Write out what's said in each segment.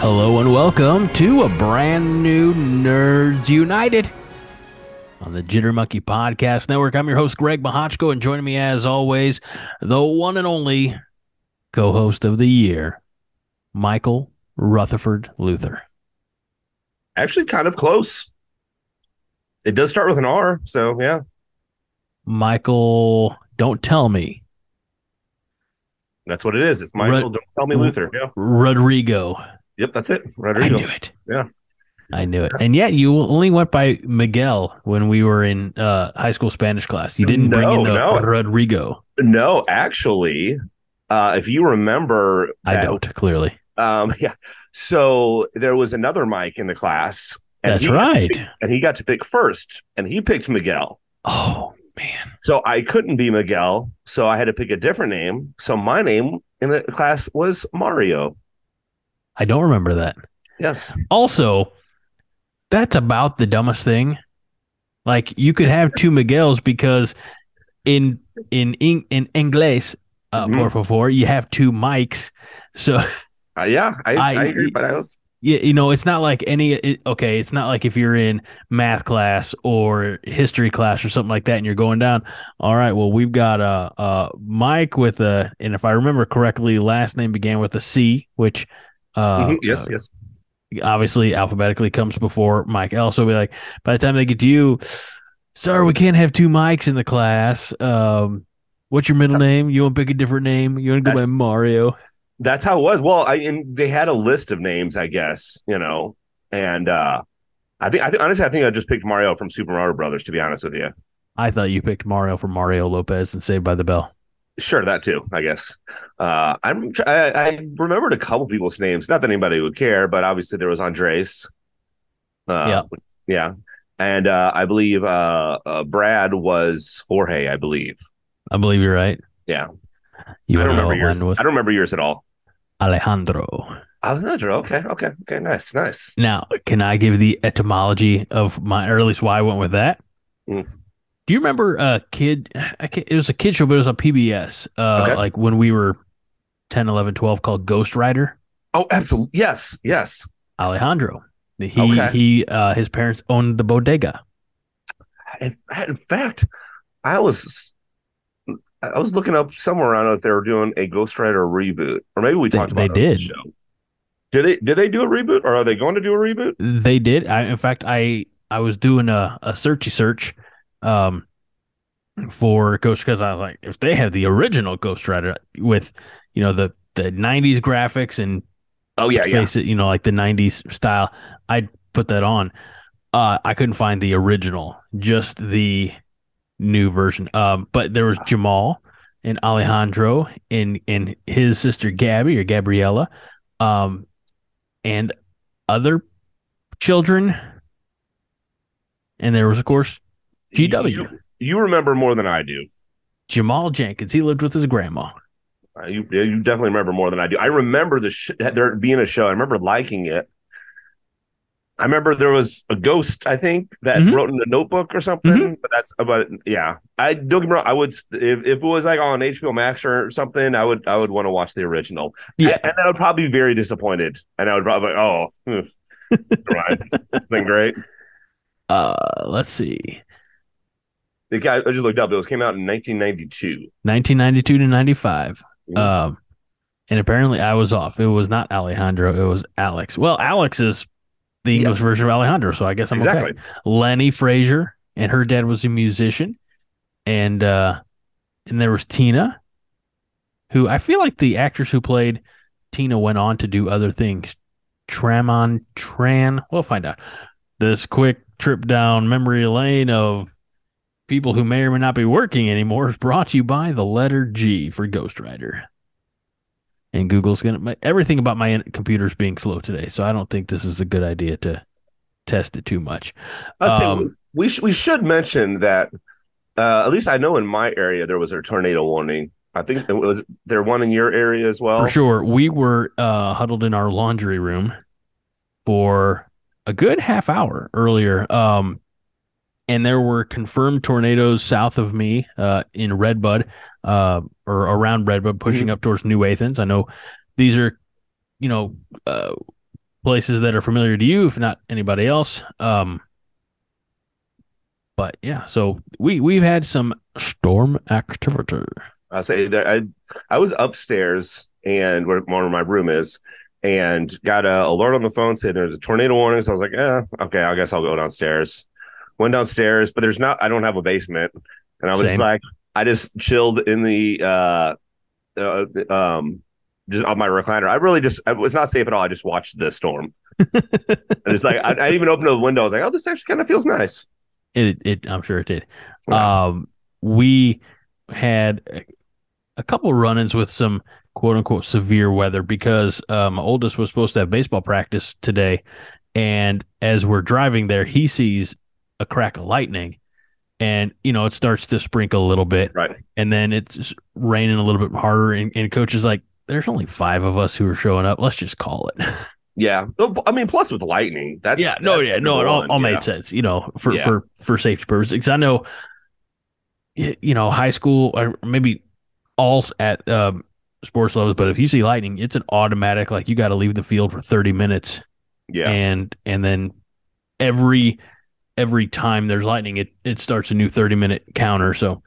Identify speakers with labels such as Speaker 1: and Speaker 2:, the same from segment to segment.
Speaker 1: Hello and welcome to a brand new Nerds United on the Jittery Monkey Podcast Network. I'm your host, Greg Mahochko, and joining me as always, the one and only co host of the year, Michael Rutherford Luther.
Speaker 2: Actually, kind of close. It does start with an R, so yeah.
Speaker 1: Michael, don't tell me.
Speaker 2: That's what it is. It's Michael.
Speaker 1: Rod-
Speaker 2: Don't tell me Luther. Yeah.
Speaker 1: Rodrigo.
Speaker 2: Yep, that's it. Rodrigo.
Speaker 1: I knew it.
Speaker 2: Yeah.
Speaker 1: I knew it. And yet you only went by Miguel when we were in uh, high school Spanish class. You didn't bring in
Speaker 2: No,
Speaker 1: the
Speaker 2: no.
Speaker 1: Rodrigo.
Speaker 2: No, actually, uh, if you remember,
Speaker 1: I
Speaker 2: that-
Speaker 1: don't, clearly.
Speaker 2: Um, yeah. So there was another Mike in the class. and
Speaker 1: That's
Speaker 2: he got to
Speaker 1: right.
Speaker 2: pick- and he got to pick first, and he picked Miguel.
Speaker 1: Oh, man.
Speaker 2: So I couldn't be Miguel, so I had to pick a different name. So my name in the class was Mario.
Speaker 1: I don't remember that.
Speaker 2: Yes.
Speaker 1: Also, that's about the dumbest thing. Like you could have two Miguels because in in in, in English, uh,
Speaker 2: Mhm.
Speaker 1: por favor, you have two mics. So
Speaker 2: Uh, yeah, I, I,
Speaker 1: I-
Speaker 2: agree, but I was
Speaker 1: you, you know, it's not like any. It, okay, it's not like if you're in math class or history class or something like that, and you're going down. All right, well, we've got a, a Mike with a, and if I remember correctly, last name began with a C, which. Uh,
Speaker 2: Mhm, yes,
Speaker 1: uh,
Speaker 2: yes.
Speaker 1: obviously alphabetically comes before Mike L. So be like, by the time they get to you, sorry, we can't have two mics in the class. Um, what's your middle name? You want to pick a different name? You want to go by Mario?
Speaker 2: That's how it was. Well, I and they had a list of names, I guess, you know, and uh I think I think honestly, I think I just picked Mario from Super Mario Brothers. To be honest with you,
Speaker 1: I thought you picked Mario from Mario Lopez and Saved by the Bell.
Speaker 2: Sure that too. I guess. Uh, I'm I, I remembered a couple people's names. Not that anybody would care, but obviously there was Andres. Uh,
Speaker 1: Yeah.
Speaker 2: yeah, and uh, I believe uh, uh, Brad was Jorge. I believe.
Speaker 1: I believe you're right.
Speaker 2: Yeah,
Speaker 1: You
Speaker 2: I don't remember yours.
Speaker 1: was?
Speaker 2: I don't remember yours at all.
Speaker 1: Alejandro.
Speaker 2: Alejandro. Okay, okay, okay. Nice, nice.
Speaker 1: Now, can I give the etymology of my, or at least why I went with that?
Speaker 2: Mm.
Speaker 1: Do you remember a kid? It was a kid show, but it was on PBS. Uh,
Speaker 2: Okay.
Speaker 1: Like when we were 10, 11, 12, called Ghostwriter.
Speaker 2: Oh, absolutely. Yes, yes.
Speaker 1: Alejandro. He
Speaker 2: Okay.
Speaker 1: he uh his parents owned the bodega.
Speaker 2: In, in fact, I was I was looking up somewhere around if they were doing a Ghostwriter reboot, or maybe we
Speaker 1: They-
Speaker 2: talked
Speaker 1: they
Speaker 2: about it on the
Speaker 1: did.
Speaker 2: show. Did they did they do a reboot, or are they going to do a reboot?
Speaker 1: They did. I in fact I I was doing a, a searchy search um for Ghost because I was like, if they have the original Ghostwriter with, you know, the the nineties graphics and
Speaker 2: Oh yeah, yeah.
Speaker 1: face it, you know, like the nineties style, I'd put that on. Uh I couldn't find the original, just the new version. Um, but there was Jamal and Alejandro and and his sister Gabby or Gabriella, um, and other children. And there was, of course, GW
Speaker 2: You, you remember more than I do.
Speaker 1: Jamal Jenkins. He lived with his grandma.
Speaker 2: Uh, You you definitely remember more than I do. I remember the sh- there being a show. I remember liking it. I remember there was a ghost, I think, that
Speaker 1: Mhm.
Speaker 2: wrote in a notebook or something.
Speaker 1: Mhm.
Speaker 2: But that's about yeah. I don't get me wrong. I would if, if it was like on HBO Max or something, I would I would want to watch the original.
Speaker 1: Yeah.
Speaker 2: and, I would probably be very disappointed, and I would probably like, oh, hmm, right, it's been great.
Speaker 1: Uh, let's see,
Speaker 2: The guy I just looked up. It was came out in 1992.
Speaker 1: 1992 to 95.
Speaker 2: Mhm.
Speaker 1: Um, and apparently I was off. It was not Alejandro. It was Alex. Well, Alex is the
Speaker 2: Yeah.
Speaker 1: English version of Alejandro, so I guess I'm
Speaker 2: exactly.
Speaker 1: okay. Lenni Frazier, and her dad was a musician, and uh, and there was Tina, who I feel like the actress who played Tina went on to do other things. Tramon Tran. We'll find out. This quick trip down memory lane of people who may or may not be working anymore is brought to you by the letter G for Ghostwriter. And Google's gonna my, everything about my computer's being slow today. So I don't think this is a good idea to test it too much. Um,
Speaker 2: we sh- we should mention that uh, at least I know in my area there was a tornado warning. I think it was there one in your area as well.
Speaker 1: For sure. We were uh, huddled in our laundry room for a good half hour earlier. Um, and there were confirmed tornadoes south of me uh, in Red Bud uh, or around Red Bud, pushing up towards New Athens. I know these are, you know, uh, places that are familiar to you, if not anybody else. Um, but yeah, so we we've had some storm activity.
Speaker 2: I say that I I was upstairs and where, where my room is, and got a alert on the phone saying there's a tornado warning. So I was like, eh, okay, I guess I'll go downstairs. Went downstairs, but there's not. I don't have a basement, and I was
Speaker 1: Same.
Speaker 2: like, I just chilled in the uh, uh um just on my recliner. I really just it was not safe at all. I just watched the storm. and it's like I, I even opened the window. I was like, oh, this actually kind of feels nice.
Speaker 1: It, it, I'm sure it did.
Speaker 2: Yeah.
Speaker 1: Um, we had a- a couple run-ins with some quote unquote severe weather because uh, my oldest was supposed to have baseball practice today, and as we're driving there, he sees a crack of lightning, and you know it starts to sprinkle a little bit,
Speaker 2: Right.
Speaker 1: and then it's raining a little bit harder, and, and coach is like, "There's only five of us who are showing up. Let's just call it."
Speaker 2: Yeah. Oh, I mean, plus with lightning, that's
Speaker 1: yeah, no,
Speaker 2: that's
Speaker 1: yeah, no, it all, all
Speaker 2: yeah.
Speaker 1: made sense, you know, for
Speaker 2: Yeah.
Speaker 1: for for safety purposes. Because I know, you know, high school or maybe all at um, sports levels, but if you see lightning, it's an automatic like you got to leave the field for thirty minutes,
Speaker 2: Yeah.
Speaker 1: and and then every every time there's lightning, it it starts a new thirty minute counter. So,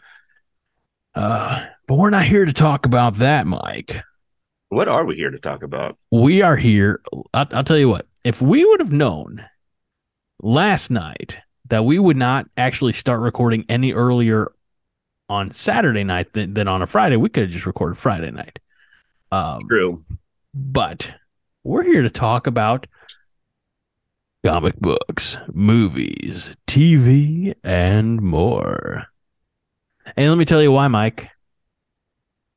Speaker 1: uh, but we're not here to talk about that, Mike
Speaker 2: What are we here to talk about?
Speaker 1: we are here. I'll, I'll tell you what. If we would have known last night that we would not actually start recording any earlier on Saturday night than, than on a Friday, we could have just recorded Friday night. Um,
Speaker 2: True.
Speaker 1: but we're here to talk about comic books, movies, TV, and more. And let me tell you why, Mike.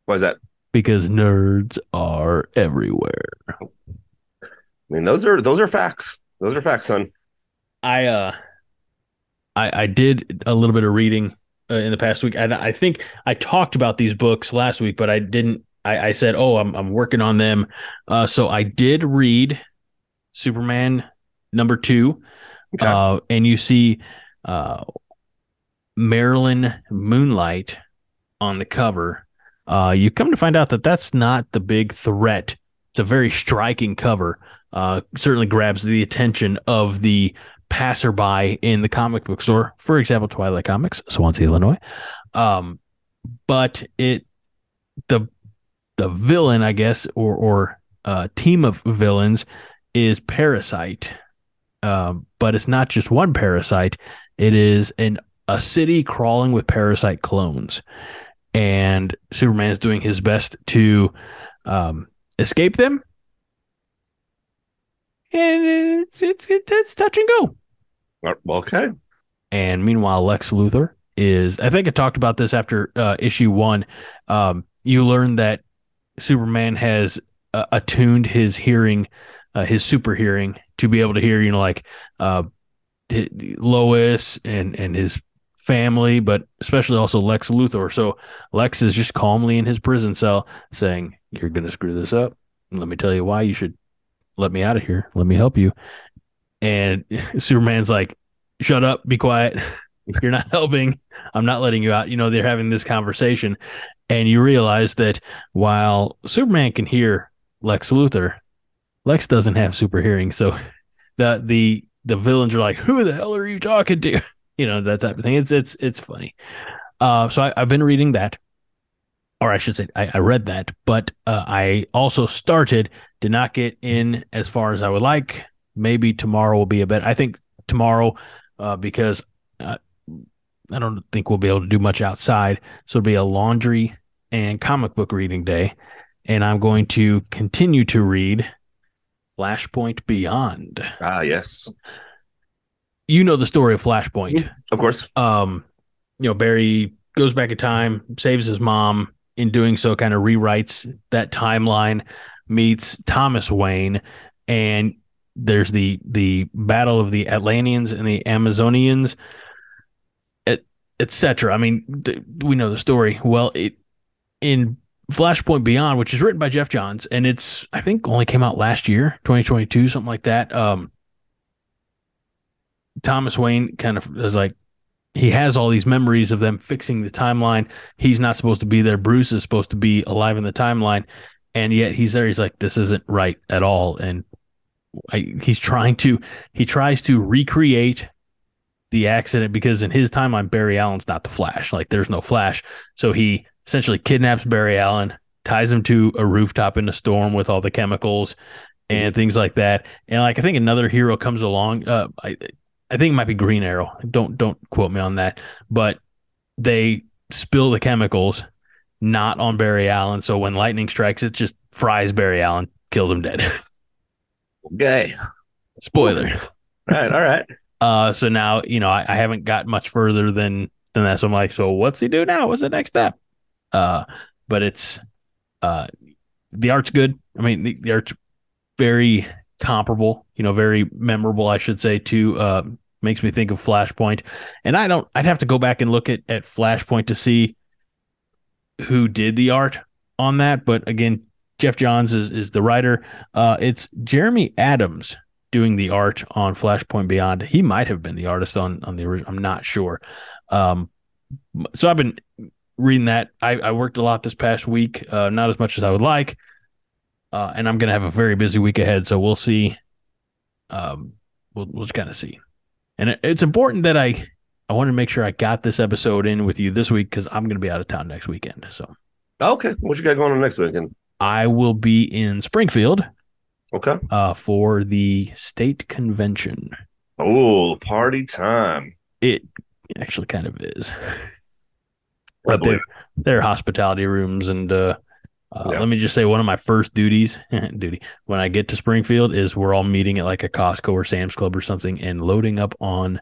Speaker 2: Why is that?
Speaker 1: Because nerds are everywhere.
Speaker 2: I mean, those are those are facts. Those are facts, son.
Speaker 1: I uh I I did a little bit of reading uh, in the past week. and I think I talked about these books last week, but I didn't. I, I said, "Oh, I'm I'm working on them." Uh, so I did read Superman number two,
Speaker 2: Okay.
Speaker 1: uh, and you see uh, Marilyn Moonlight on the cover. Uh, you come to find out that that's not the big threat. It's a very striking cover. Uh, certainly grabs the attention of the passerby in the comic book store. For example, Twilight Comics, Swansea, Illinois. Um, but it the the villain, I guess, or or uh, team of villains is Parasite. Um, but it's not just one parasite. It is an a city crawling with parasite clones, and Superman is doing his best to um, escape them. And it's, it's it's touch and go.
Speaker 2: Uh, Okay.
Speaker 1: And meanwhile, Lex Luthor is. I think I talked about this after uh, issue one. Um, you learn that Superman has uh, attuned his hearing, uh, his super hearing, to be able to hear, you know, like uh, Lois and and his family, but especially also Lex Luthor. So Lex is just calmly in his prison cell saying, "You're going to screw this up. Let me tell you why you should let me out of here. Let me help you." And Superman's like, "Shut up, be quiet. You're not helping. I'm not letting you out." You know, they're having this conversation, and you realize that while Superman can hear Lex Luthor, Lex doesn't have super hearing. So the the the villains are like, "Who the hell are you talking to?" you know that type of thing. It's it's it's funny. Uh, so I, I've been reading that, or I should say, I, I read that, but uh, I also started. Did not get in as far as I would like. Maybe tomorrow will be a bit. I think tomorrow, uh, because uh, I don't think we'll be able to do much outside. So it'll be a laundry and comic book reading day, and I'm going to continue to read Flashpoint Beyond.
Speaker 2: Ah, yes.
Speaker 1: You know the story of Flashpoint.
Speaker 2: Of course.
Speaker 1: um, you know, Barry goes back in time, saves his mom, in doing so, kind of rewrites that timeline, meets Thomas Wayne, and there's the the battle of the Atlanteans and the Amazonians, etc. I mean, th- we know the story. Well, it in Flashpoint Beyond, which is written by Geoff Johns, and it's I think only came out last year, 2022, something like that. Um, Thomas Wayne kind of is like he has all these memories of them fixing the timeline. He's not supposed to be there. Bruce is supposed to be alive in the timeline, and yet he's there. He's like, this isn't right at all, and I, he's trying to he tries to recreate the accident because in his timeline Barry Allen's not the Flash. Like there's no Flash, so he essentially kidnaps Barry Allen, ties him to a rooftop in a storm with all the chemicals and things like that. And like I think another hero comes along. Uh, I I think it might be Green Arrow. Don't don't quote me on that, but they spill the chemicals not on Barry Allen. So when lightning strikes, it just fries Barry Allen, kills him dead.
Speaker 2: Okay.
Speaker 1: Spoiler.
Speaker 2: All right. All right.
Speaker 1: Uh, so now you know I, I haven't got much further than than that. So I'm like, so what's he do now? What's the next step? Uh, but it's uh, the art's good. I mean, the, the art's very comparable. You know, very memorable, I should say. To uh, makes me think of Flashpoint, and I don't. I'd have to go back and look at at Flashpoint to see who did the art on that. But again, Geoff Johns is is the writer. Uh, it's Jeremy Adams doing the art on Flashpoint Beyond. He might have been the artist on on the original. I'm not sure. Um, so I've been reading that. I, I worked a lot this past week, uh, not as much as I would like, uh, and I'm going to have a very busy week ahead. So we'll see. Um, we'll we'll just kind of see. And it, it's important that I I want to make sure I got this episode in with you this week because I'm going to be out of town next weekend. So
Speaker 2: Okay. What you got going on next weekend?
Speaker 1: I will be in Springfield
Speaker 2: Okay.
Speaker 1: uh, for the state convention.
Speaker 2: Oh, party time.
Speaker 1: It actually kind of is. But
Speaker 2: their,
Speaker 1: there hospitality rooms, and uh, uh,
Speaker 2: Yeah.
Speaker 1: let me just say, one of my first duties, duty when I get to Springfield is we're all meeting at like a Costco or Sam's Club or something, and loading up on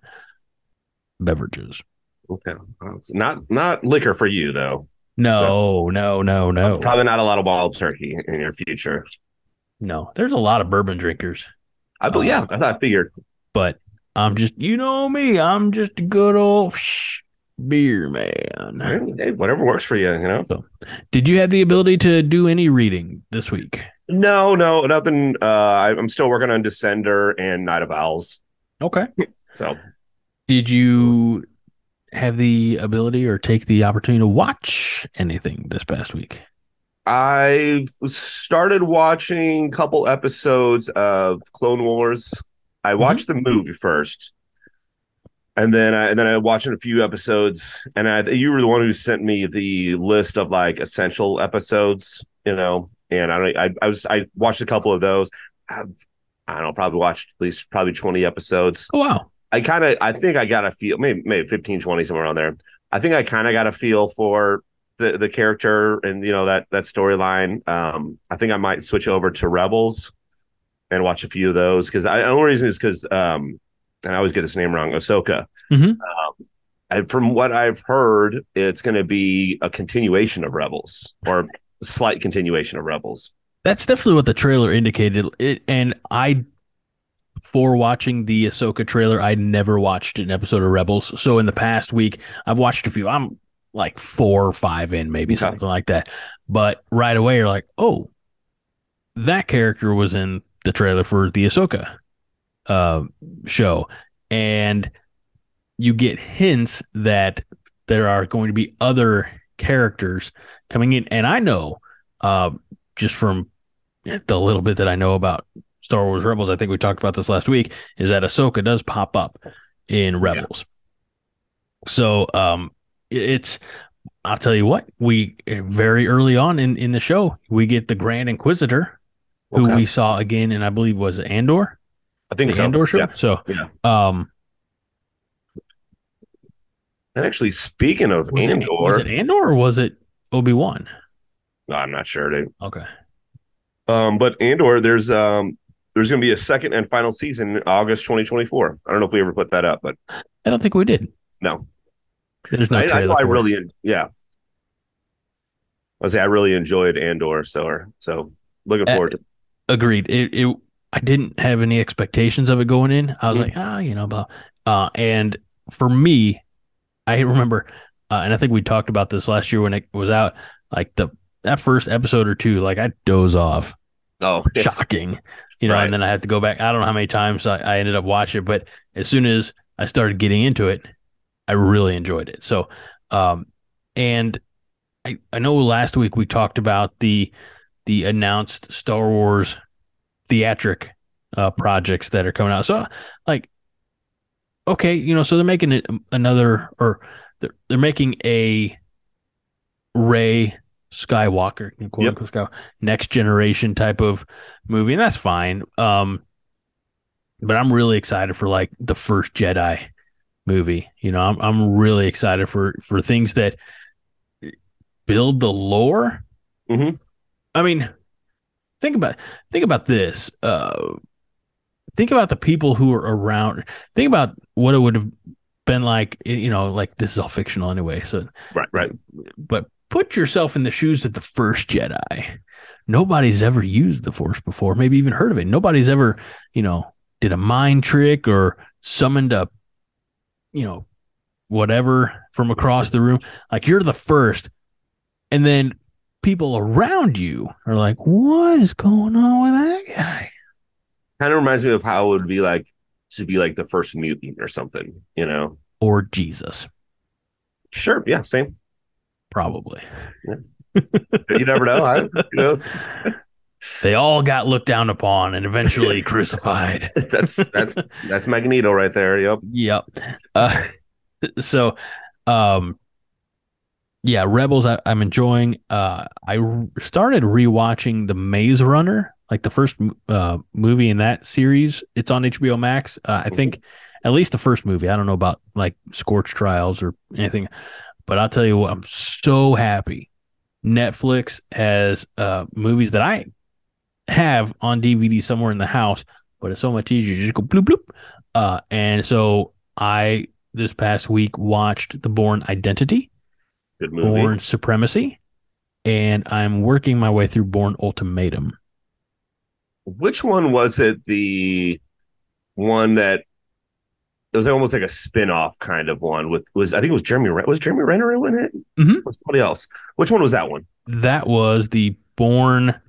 Speaker 1: beverages.
Speaker 2: Okay. Not not liquor for you though.
Speaker 1: No, no, no, no,
Speaker 2: Probably not a lot of wild turkey in your future.
Speaker 1: no. There's a lot of bourbon drinkers,
Speaker 2: I believe. Yeah, I I figured.
Speaker 1: but I'm just, you know me, I'm just a good old beer man.
Speaker 2: Hey, whatever works for you. You know.
Speaker 1: Did you have the ability to do any reading this week?
Speaker 2: No, no, nothing. Uh, I, I'm still working on Descender and Night of Owls.
Speaker 1: Okay.
Speaker 2: So
Speaker 1: Did you have the ability or take the opportunity to watch anything this past week?
Speaker 2: I started watching a couple episodes of Clone Wars. I watched the movie first, and then I and then I watched a few episodes. And I you were the one who sent me the list of like essential episodes, you know. And I I, I was I watched a couple of those. I, I don't know, probably watched at least probably twenty episodes.
Speaker 1: Oh wow.
Speaker 2: I kind of I think I got a feel maybe maybe 15 20 somewhere around there. I think I kind of got a feel for the the character and you know that that storyline. Um I think I might switch over to Rebels and watch a few of those cuz the only reason is cuz um and I always get this name wrong, Ahsoka.
Speaker 1: Mhm.
Speaker 2: Um, and from what I've heard, it's going to be a continuation of Rebels or a slight continuation of Rebels.
Speaker 1: That's definitely what the trailer indicated. It and I before watching the Ahsoka trailer, I never watched an episode of Rebels. So in the past week, I've watched a few. I'm like four or five in, maybe
Speaker 2: Okay.
Speaker 1: something like that. But right away, you're like, oh, that character was in the trailer for the Ahsoka uh, show, and you get hints that there are going to be other characters coming in. And I know, uh, just from the little bit that I know about Star Wars Rebels, I think we talked about this last week, is that Ahsoka does pop up in Rebels. So um it's I'll tell you what, we very early on in, in the show, we get the Grand Inquisitor, who
Speaker 2: Okay.
Speaker 1: we saw again, and I believe was Andor,
Speaker 2: I think
Speaker 1: the
Speaker 2: so.
Speaker 1: Andor show.
Speaker 2: Yeah.
Speaker 1: So
Speaker 2: Yeah.
Speaker 1: um
Speaker 2: And actually, speaking of
Speaker 1: was,
Speaker 2: Andor,
Speaker 1: it, was it Andor or was it Obi Wan?
Speaker 2: No, I'm not sure, dude.
Speaker 1: Okay.
Speaker 2: Um, but Andor, there's um, there's going to be a second and final season in August 2024. I don't know if we ever put that up, but
Speaker 1: I don't think we did.
Speaker 2: No.
Speaker 1: There's no
Speaker 2: I, I. I really, yeah. I say I really enjoyed Andor, so so looking
Speaker 1: Uh,
Speaker 2: forward to.
Speaker 1: Agreed. It, it I didn't have any expectations of it going in. I was
Speaker 2: Mhm.
Speaker 1: like, ah, you know, blah. Uh, and for me, I remember, uh, and I think we talked about this last year when it was out. Like the that first episode or two, like I doze off.
Speaker 2: Oh,
Speaker 1: Shocking, you know.
Speaker 2: Right.
Speaker 1: And then I had to go back. I don't know how many times I, I ended up watching it, but as soon as I started getting into it, I really enjoyed it. So, um, and I I know last week we talked about the the announced Star Wars theatric uh, projects that are coming out. So, like, okay, you know, so they're making it another, or they're they're making a Rey Skywalker, quote
Speaker 2: Yep.
Speaker 1: unquote, next generation type of movie, and that's fine. Um, but I'm really excited for like the first Jedi movie. You know, I'm I'm really excited for for things that build the lore.
Speaker 2: Mhm.
Speaker 1: I mean, think about think about this. Uh, think about the people who are around. Think about what it would have been like. You know, like this is all fictional anyway. So,
Speaker 2: right, right.
Speaker 1: but put yourself in the shoes of the first Jedi. Nobody's ever used the Force before, maybe even heard of it. Nobody's ever, you know, did a mind trick or summoned a, you know, whatever from across the room. Like you're the first. And then people around you are like, what is going on with that guy?
Speaker 2: Kind of reminds me of how it would be like to be like the first mutant or something. You know.
Speaker 1: Or Jesus,
Speaker 2: Sure. Yeah. Same.
Speaker 1: probably.
Speaker 2: You never know. I, who knows?
Speaker 1: They all got looked down upon and eventually crucified.
Speaker 2: That's that's that's Magneto right there. Yep.
Speaker 1: Yep. Uh, so, um, yeah, Rebels. I, I'm enjoying. Uh, I started rewatching the Maze Runner, like the first uh movie in that series. It's on HBO Max. Uh, I think at least the first movie. I don't know about like Scorch Trials or anything, but I'll tell you what. I'm so happy. Netflix has uh movies that I have on DVD somewhere in the house, but it's so much easier. You just go bloop bloop. Uh, and so I this past week watched The Bourne Identity,
Speaker 2: Good movie.
Speaker 1: Bourne Supremacy, and I'm working my way through Bourne Ultimatum.
Speaker 2: Which one was it? The one that it was almost like a spin-off kind of one with was I think it was Jeremy Ren- was Jeremy Renner in it?
Speaker 1: Mhm.
Speaker 2: Or somebody else. Which one was that one?
Speaker 1: That was the Bourne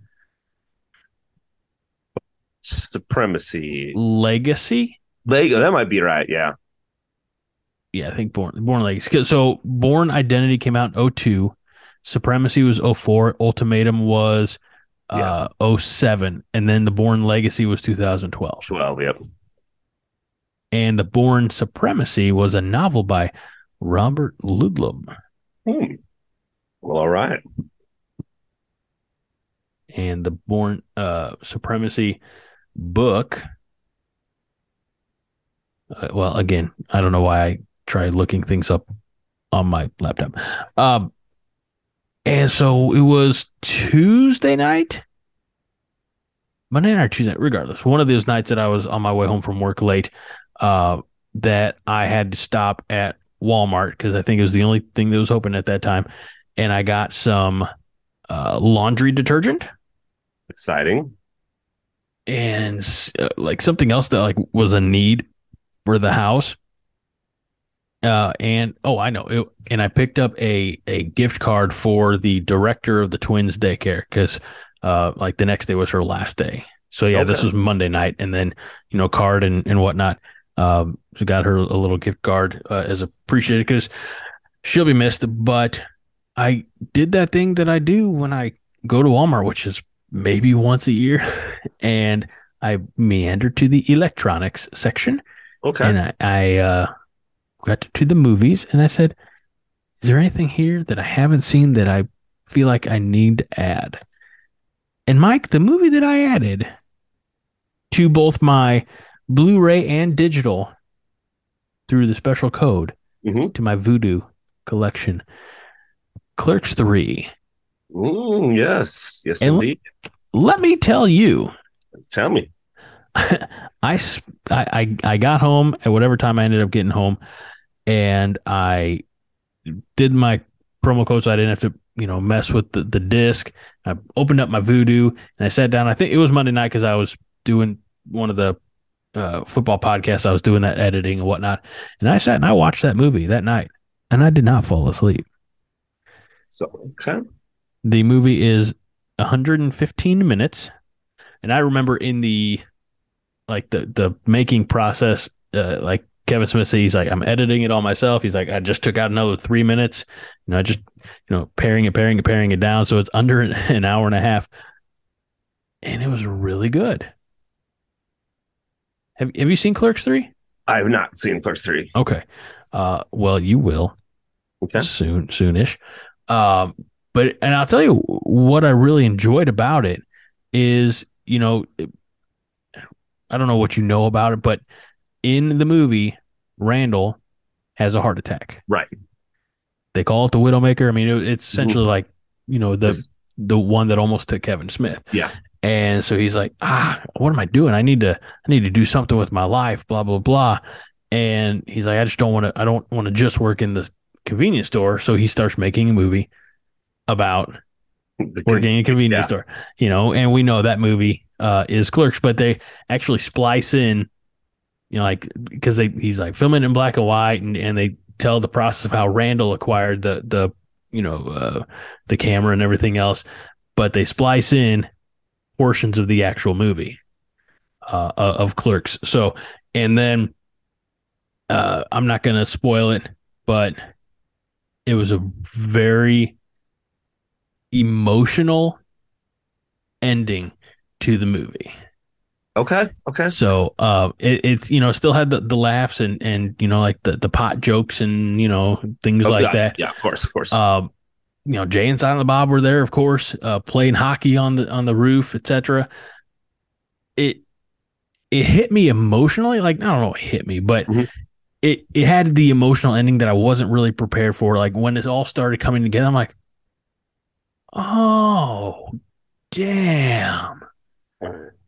Speaker 2: Supremacy.
Speaker 1: Legacy.
Speaker 2: Lego, that might be right. Yeah.
Speaker 1: Yeah, I think Bourne Bourne Legacy. So Bourne Identity came out in 02. Supremacy was 04. Ultimatum was uh 07. And then the Bourne Legacy was 2012.
Speaker 2: 12. Yep.
Speaker 1: And the Bourne Supremacy was a novel by Robert Ludlum.
Speaker 2: Hmm. Well, all right.
Speaker 1: And the Bourne uh, Supremacy book. Uh, well, again, I don't know why I tried looking things up on my laptop. Um, and so it was Tuesday night, Monday night or Tuesday, night, regardless. One of those nights that I was on my way home from work late, uh, that I had to stop at Walmart because I think it was the only thing that was open at that time, and I got some uh, laundry detergent
Speaker 2: Exciting.
Speaker 1: and uh, like something else that like was a need for the house. Uh, and oh, I know. It, and I picked up a a gift card for the director of the twins daycare because uh, like the next day was her last day. So yeah, this was Monday night, and then you know card and and whatnot. Um, so got her a little gift card uh, as appreciated because she'll be missed. But I did that thing that I do when I go to Walmart, which is maybe once a year, and I meandered to the electronics section,
Speaker 2: Okay.
Speaker 1: and I, I uh, got to, the movies, and I said, "Is there anything here that I haven't seen that I feel like I need to add?" And Mike, the movie that I added to both my Blu-ray and digital through the special code
Speaker 2: Mhm.
Speaker 1: to my Vudu collection, Clerks Three.
Speaker 2: Mm, yes. Yes,
Speaker 1: And-
Speaker 2: indeed.
Speaker 1: Let me tell you,
Speaker 2: Tell me.
Speaker 1: I, I I got home at whatever time I ended up getting home, and I did my promo code so I didn't have to you know, mess with the, the disc. I opened up my Vudu and I sat down. I think it was Monday night because I was doing one of the uh, football podcasts. I was doing that editing and whatnot. And I sat and I watched that movie that night and I did not fall asleep.
Speaker 2: So, okay.
Speaker 1: The movie is 115 minutes. And I remember in the like the the making process, uh, like Kevin Smith said, he's like, I'm editing it all myself. He's like, I just took out another three minutes. You know, I just, you know, paring it, paring it, paring it down. So it's under an hour and a half. And it was really good. Have, have you seen Clerks 3?
Speaker 2: I have not seen Clerks 3.
Speaker 1: Okay. Uh, well, you will
Speaker 2: Okay.
Speaker 1: soon, soonish. Um, but and I'll tell you what I really enjoyed about it is, you know, I don't know what you know about it, but in the movie, Randall has a heart attack.
Speaker 2: Right.
Speaker 1: They call it the Widowmaker. I mean, it, it's essentially like, you know, the the one that almost took Kevin Smith.
Speaker 2: Yeah.
Speaker 1: And so he's like, ah, what am I doing? I need to, I need to do something with my life, blah, blah, blah. And he's like, I just don't want to, I don't want to just work in the convenience store. So he starts making a movie about
Speaker 2: The-
Speaker 1: working in a convenience
Speaker 2: Yeah.
Speaker 1: store, you know, and we know that movie uh, is Clerks, but they actually splice in, you know, like, because they, he's like filming in black and white and, and they tell the process of how Randall acquired the, the, you know, uh, the camera and everything else, but they splice in portions of the actual movie uh, uh, of Clerks. So, and then uh, I'm not to spoil it, but it was a very emotional ending to the movie.
Speaker 2: Okay. Okay.
Speaker 1: So uh, it, it's you know still had the, the laughs and and you know like the the pot jokes and you know things
Speaker 2: Oh,
Speaker 1: like
Speaker 2: yeah,
Speaker 1: that.
Speaker 2: Yeah, of course, of course.
Speaker 1: Um, you know, Jay and Silent Bob were there, of course, uh, playing hockey on the on the roof, etc. It it hit me emotionally, like I don't know, it hit me, but
Speaker 2: Mhm.
Speaker 1: it it had the emotional ending that I wasn't really prepared for. Like when this all started coming together, I'm like, oh, damn.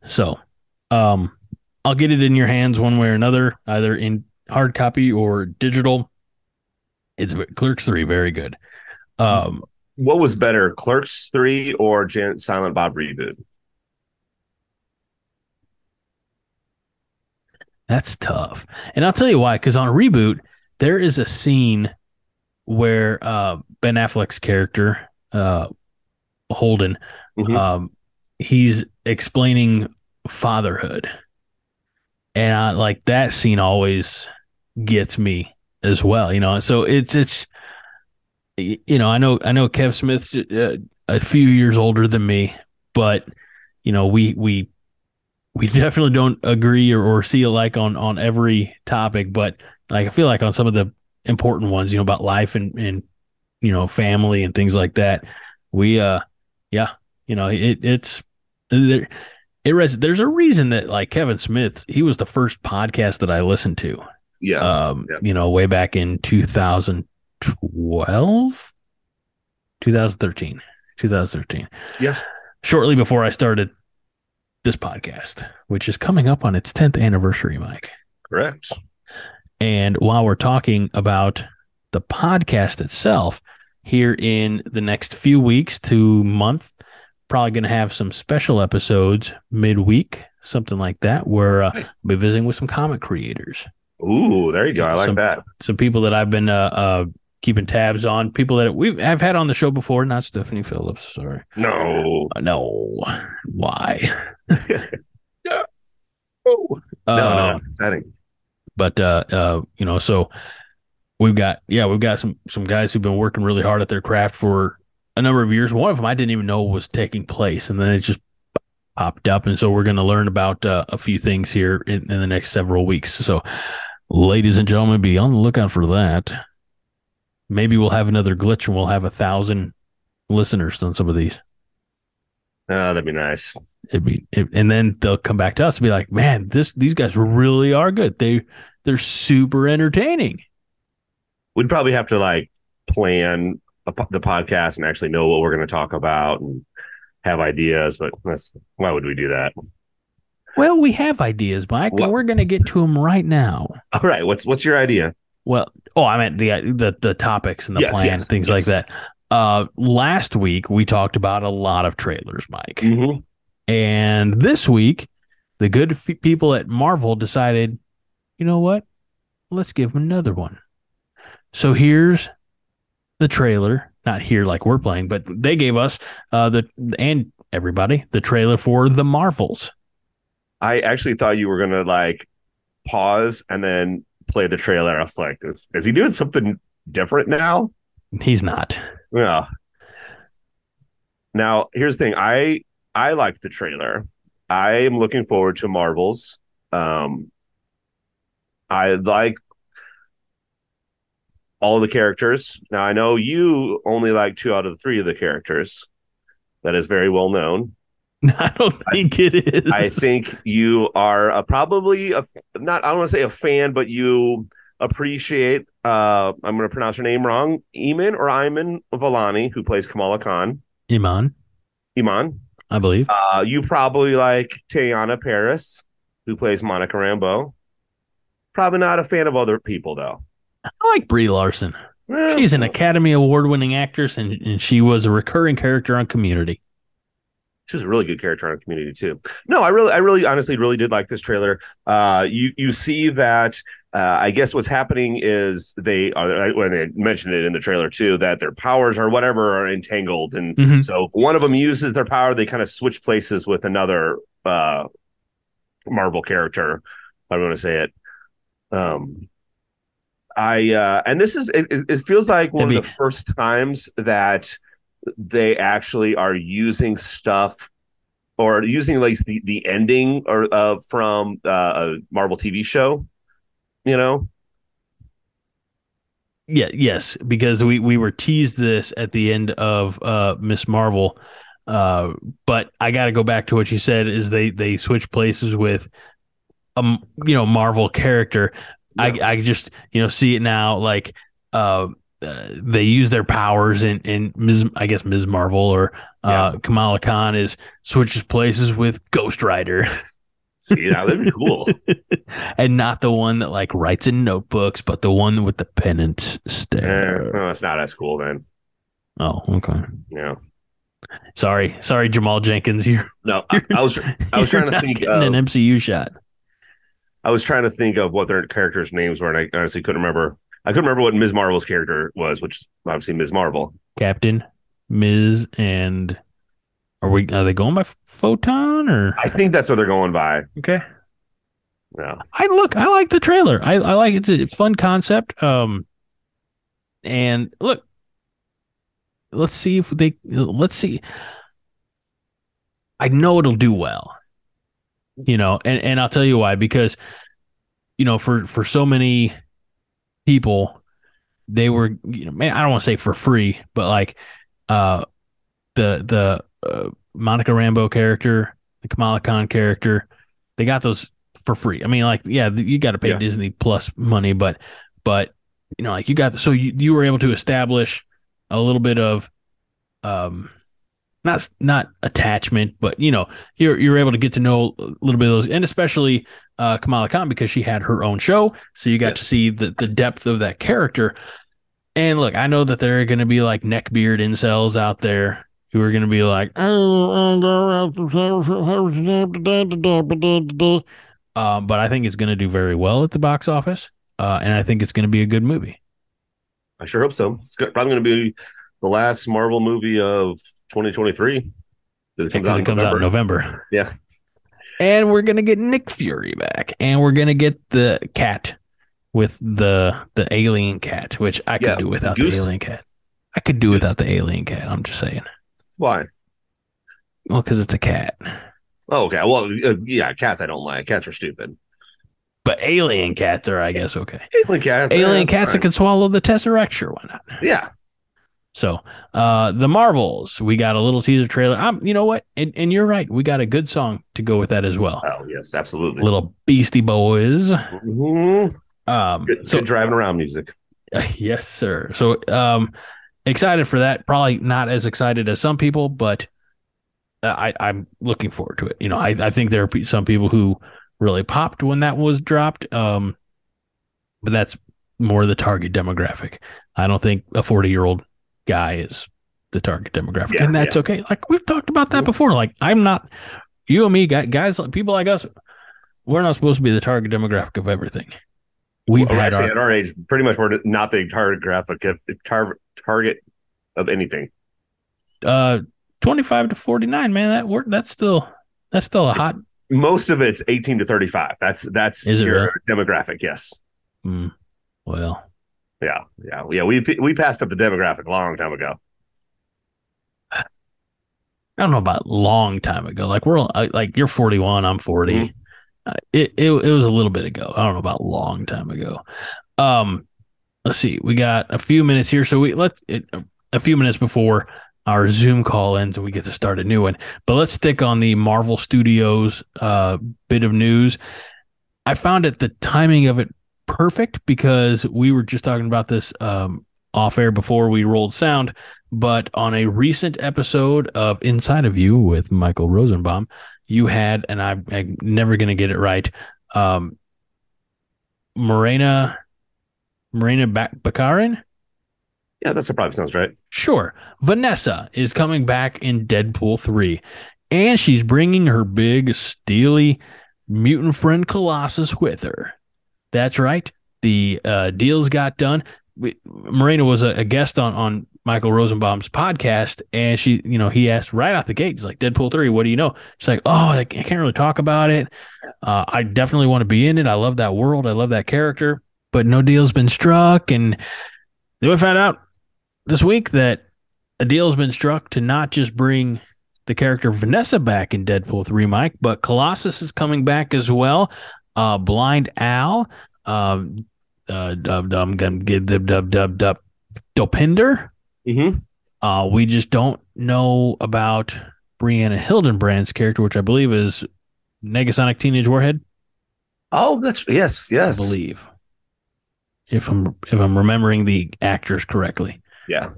Speaker 1: So, um, I'll get it in your hands one way or another, either in hard copy or digital. It's Clerks three, very good. Um,
Speaker 2: what was better, Clerks 3 or Jan- Silent Bob reboot?
Speaker 1: That's tough. And I'll tell you why, because on a reboot, there is a scene where uh, Ben Affleck's character, uh, Holden,
Speaker 2: Mhm.
Speaker 1: um, he's explaining fatherhood. And I, like that scene always gets me as well, you know. So it's it's you know, I know I know Kev Smith's uh, a few years older than me, but you know, we we we definitely don't agree or, or see alike on on every topic, but like I feel like on some of the important ones, you know, about life and and you know, family and things like that, we uh yeah, you know, it it's there it res- there's a reason that like Kevin Smith, he was the first podcast that I listened to.
Speaker 2: yeah.
Speaker 1: Um,
Speaker 2: yeah.
Speaker 1: you know, way back in 2012, 2013, 2013.
Speaker 2: Yeah.
Speaker 1: Shortly before I started this podcast, which is coming up on its 10th anniversary, Mike.
Speaker 2: Correct.
Speaker 1: And while we're talking about the podcast itself, here in the next few weeks to month, probably going to have some special episodes midweek, something like that, where uh,
Speaker 2: Nice.
Speaker 1: we'll be visiting with some comic creators,
Speaker 2: Ooh, there you go. I like
Speaker 1: Some-
Speaker 2: that.
Speaker 1: some people that I've been uh, uh, keeping tabs on, people that we have had on the show before, not Stephanie Phillips. Sorry.
Speaker 2: No.
Speaker 1: Uh, no. Why? no.
Speaker 2: No, no,
Speaker 1: Uh,
Speaker 2: exciting.
Speaker 1: but uh uh you know so we've got yeah we've got some some guys who've been working really hard at their craft for a number of years one of them i didn't even know was taking place and then it just popped up and so we're going to learn about uh, a few things here in, in the next several weeks so ladies and gentlemen be on the lookout for that maybe we'll have another glitch and we'll have a thousand listeners on some of these
Speaker 2: Oh, that'd be nice.
Speaker 1: It'd be, it, and then they'll come back to us and be like, "Man, this these guys really are good. They they're super entertaining."
Speaker 2: We'd probably have to like plan a, the podcast and actually know what we're going to talk about and have ideas. But that's why would we do that?
Speaker 1: Well, we have ideas, Mike,
Speaker 2: What?
Speaker 1: and we're going to get to them right now.
Speaker 2: All right. What's what's your idea?
Speaker 1: Well, oh, I meant the the the topics and the
Speaker 2: Yes,
Speaker 1: plan,
Speaker 2: yes,
Speaker 1: things like that. Uh, last week we talked about a lot of trailers, Mike,
Speaker 2: Mhm.
Speaker 1: and this week the good f- people at Marvel decided, you know what? Let's give them another one. So here's the trailer. Not here like we're playing, but they gave us uh the and everybody the trailer for the Marvels.
Speaker 2: I actually thought you were gonna like pause and then play the trailer. I was like, is, is he doing something different now?
Speaker 1: He's not.
Speaker 2: Yeah. Now, here's the thing. I I like the trailer. I am looking forward to Marvels. Um I like all the characters. Now I know you only like two out of the three of the characters. That is very well known.
Speaker 1: I don't think it is.
Speaker 2: I think you are a, probably a not I don't want to say a fan, but you appreciate uh I'm gonna pronounce her name wrong, Iman or Iman Vellani, who plays Kamala Khan.
Speaker 1: Iman,
Speaker 2: Iman.
Speaker 1: I believe.
Speaker 2: Uh you probably like Teyonah Parris, who plays Monica Rambeau. Probably not a fan of other people though.
Speaker 1: I like Brie Larson. She's an Academy Award winning actress and, and she was a recurring character on community.
Speaker 2: she was a really good character on community too no i really i really honestly really did like this trailer uh you you see that uh i guess what's happening is they are when they mentioned it in the trailer too that their powers or whatever are entangled and
Speaker 1: Mhm.
Speaker 2: so if one of them uses their power they kind of switch places with another uh marvel character i'm going to say it um i uh and this is it, it feels like one of the first times that they actually are using stuff or using like the, the ending or uh, from uh, a Marvel TV show, you know?
Speaker 1: Yeah, yes, because we we were teased this at the end of uh Miss Marvel. Uh but I got to go back to what you said is they they switch places with um you know Marvel character. I I just, you know, see it now like uh uh, they use their powers and and Ms. I guess Ms. Marvel or uh Kamala Khan is switches places with Ghost Rider
Speaker 2: See, now that would be cool.
Speaker 1: and not the one that like writes in notebooks, but the one with the penance
Speaker 2: Eh,
Speaker 1: stare.
Speaker 2: well, it's not as cool then.
Speaker 1: Oh, okay.
Speaker 2: Yeah.
Speaker 1: Sorry, sorry, Jamal Jenkins. You're,
Speaker 2: No, I, I was I was trying to think of,
Speaker 1: an MCU shot.
Speaker 2: I was trying to think of what their characters' names were, and I honestly couldn't remember. I couldn't remember what Ms. Marvel's character was, which is obviously Ms. Marvel.
Speaker 1: Captain, Ms. and are we? Are they going by photon or?
Speaker 2: I think that's what they're going by.
Speaker 1: Okay.
Speaker 2: Yeah.
Speaker 1: I look. I like the trailer. I, I like it's a fun concept. Um, and look, let's see if they. Let's see. I know it'll do well. You know, and and I'll tell you why because, you know, for for so many people, they were. You know, man, I don't want to say for free, but like, uh, the the uh, Monica Rambeau character, the Kamala Khan character, they got those for free. I mean, like, yeah, you got to pay
Speaker 2: Yeah.
Speaker 1: Disney Plus money, but, but you know, like you got so you you were able to establish a little bit of, um, not not attachment, but you know, you're you're able to get to know a little bit of those, and especially uh, Kamala Khan because she had her own show, so you got
Speaker 2: Yes.
Speaker 1: to see the the depth of that character. And look, I know that there are going to be like neckbeard incels out there who are going to be like, um, but I think it's going to do very well at the box office, uh, and I think it's going to be a good movie.
Speaker 2: I sure hope so. It's probably going to be the last Marvel movie of 2023. 'Cause It comes,
Speaker 1: Because
Speaker 2: out,
Speaker 1: it comes out in November.
Speaker 2: Yeah.
Speaker 1: And we're gonna get Nick Fury back, and we're gonna get the cat with the the alien cat, which I could
Speaker 2: Yeah,
Speaker 1: do without
Speaker 2: Goose.
Speaker 1: the alien cat. I could do
Speaker 2: Goose.
Speaker 1: without the alien cat. I'm just saying.
Speaker 2: Why?
Speaker 1: Well, because it's a cat.
Speaker 2: Oh, okay. Well, uh, yeah, cats I don't like. Cats are stupid.
Speaker 1: But alien cats are, I guess, okay.
Speaker 2: Alien cats.
Speaker 1: Alien cats that can swallow the Tesseract, sure, why not?
Speaker 2: Yeah.
Speaker 1: So, uh, the Marvels, we got a little teaser trailer. Um, you know what? And, and you're right, we got a good song to go with that as well.
Speaker 2: Oh, yes, absolutely.
Speaker 1: Little Beastie Boys.
Speaker 2: Mhm.
Speaker 1: Um,
Speaker 2: Good,
Speaker 1: so
Speaker 2: good driving around music.
Speaker 1: yes, sir. So, um, excited for that. Probably not as excited as some people, but uh, I, I'm looking forward to it. You know, I, I think there are some people who really popped when that was dropped. Um, but that's more the target demographic. I don't think a 40 year old guy is the target demographic,
Speaker 2: Yeah,
Speaker 1: and that's
Speaker 2: yeah.
Speaker 1: okay. Like we've talked about that before. Like I'm not you and me, guys, people like us. We're not supposed to be the target demographic of everything. We've
Speaker 2: Well,
Speaker 1: had
Speaker 2: actually,
Speaker 1: our
Speaker 2: at our age, pretty much we're not the target graphic of tar- target of anything.
Speaker 1: uh 25 to 49 man that work that's still that's still a
Speaker 2: It's-
Speaker 1: hot
Speaker 2: Most of it's 18 to 35. That's that's
Speaker 1: Is
Speaker 2: your
Speaker 1: really?
Speaker 2: demographic. Yes.
Speaker 1: mm, well
Speaker 2: Yeah. Yeah. Yeah. We we passed up the demographic a long time ago.
Speaker 1: i don't know about long time ago like we're like you're 41 i'm 40
Speaker 2: Mhm.
Speaker 1: Uh, it, it it was a little bit ago i don't know about long time ago um let's see we got a few minutes here so we let it a few minutes before our zoom call ends and we get to start a new one but let's stick on the marvel studios uh bit of news i found it the timing of it perfect because we were just talking about this um off air before we rolled sound but on a recent episode of inside of you with michael rosenbaum you had and I, i'm never going to get it right um morena morena Baccarin
Speaker 2: Yeah, that's the probably sounds right.
Speaker 1: Sure. Vanessa is coming back in Deadpool 3, and she's bringing her big, steely mutant friend Colossus with her. That's right. The uh, deals got done. We, Marina was a, a guest on, on Michael Rosenbaum's podcast, and she, you know, he asked right out the gate, he's like, Deadpool 3, what do you know? She's like, oh, I can't really talk about it. Uh, I definitely want to be in it. I love that world. I love that character, but no deal's been struck. And then we found out this week that a deal has been struck to not just bring the character Vanessa back in Deadpool 3, Mike, but Colossus is coming back as well uh, Blind Al, uh, uh, dub, dub, dub, dub, dub, Dopinder.
Speaker 2: Mm-hmm.
Speaker 1: Uh, we just don't know about Brianna Hildebrand's character, which I believe is Negasonic Teenage Warhead.
Speaker 2: Oh, that's yes, yes.
Speaker 1: I believe if I'm if I'm remembering the actors correctly.
Speaker 2: Yeah.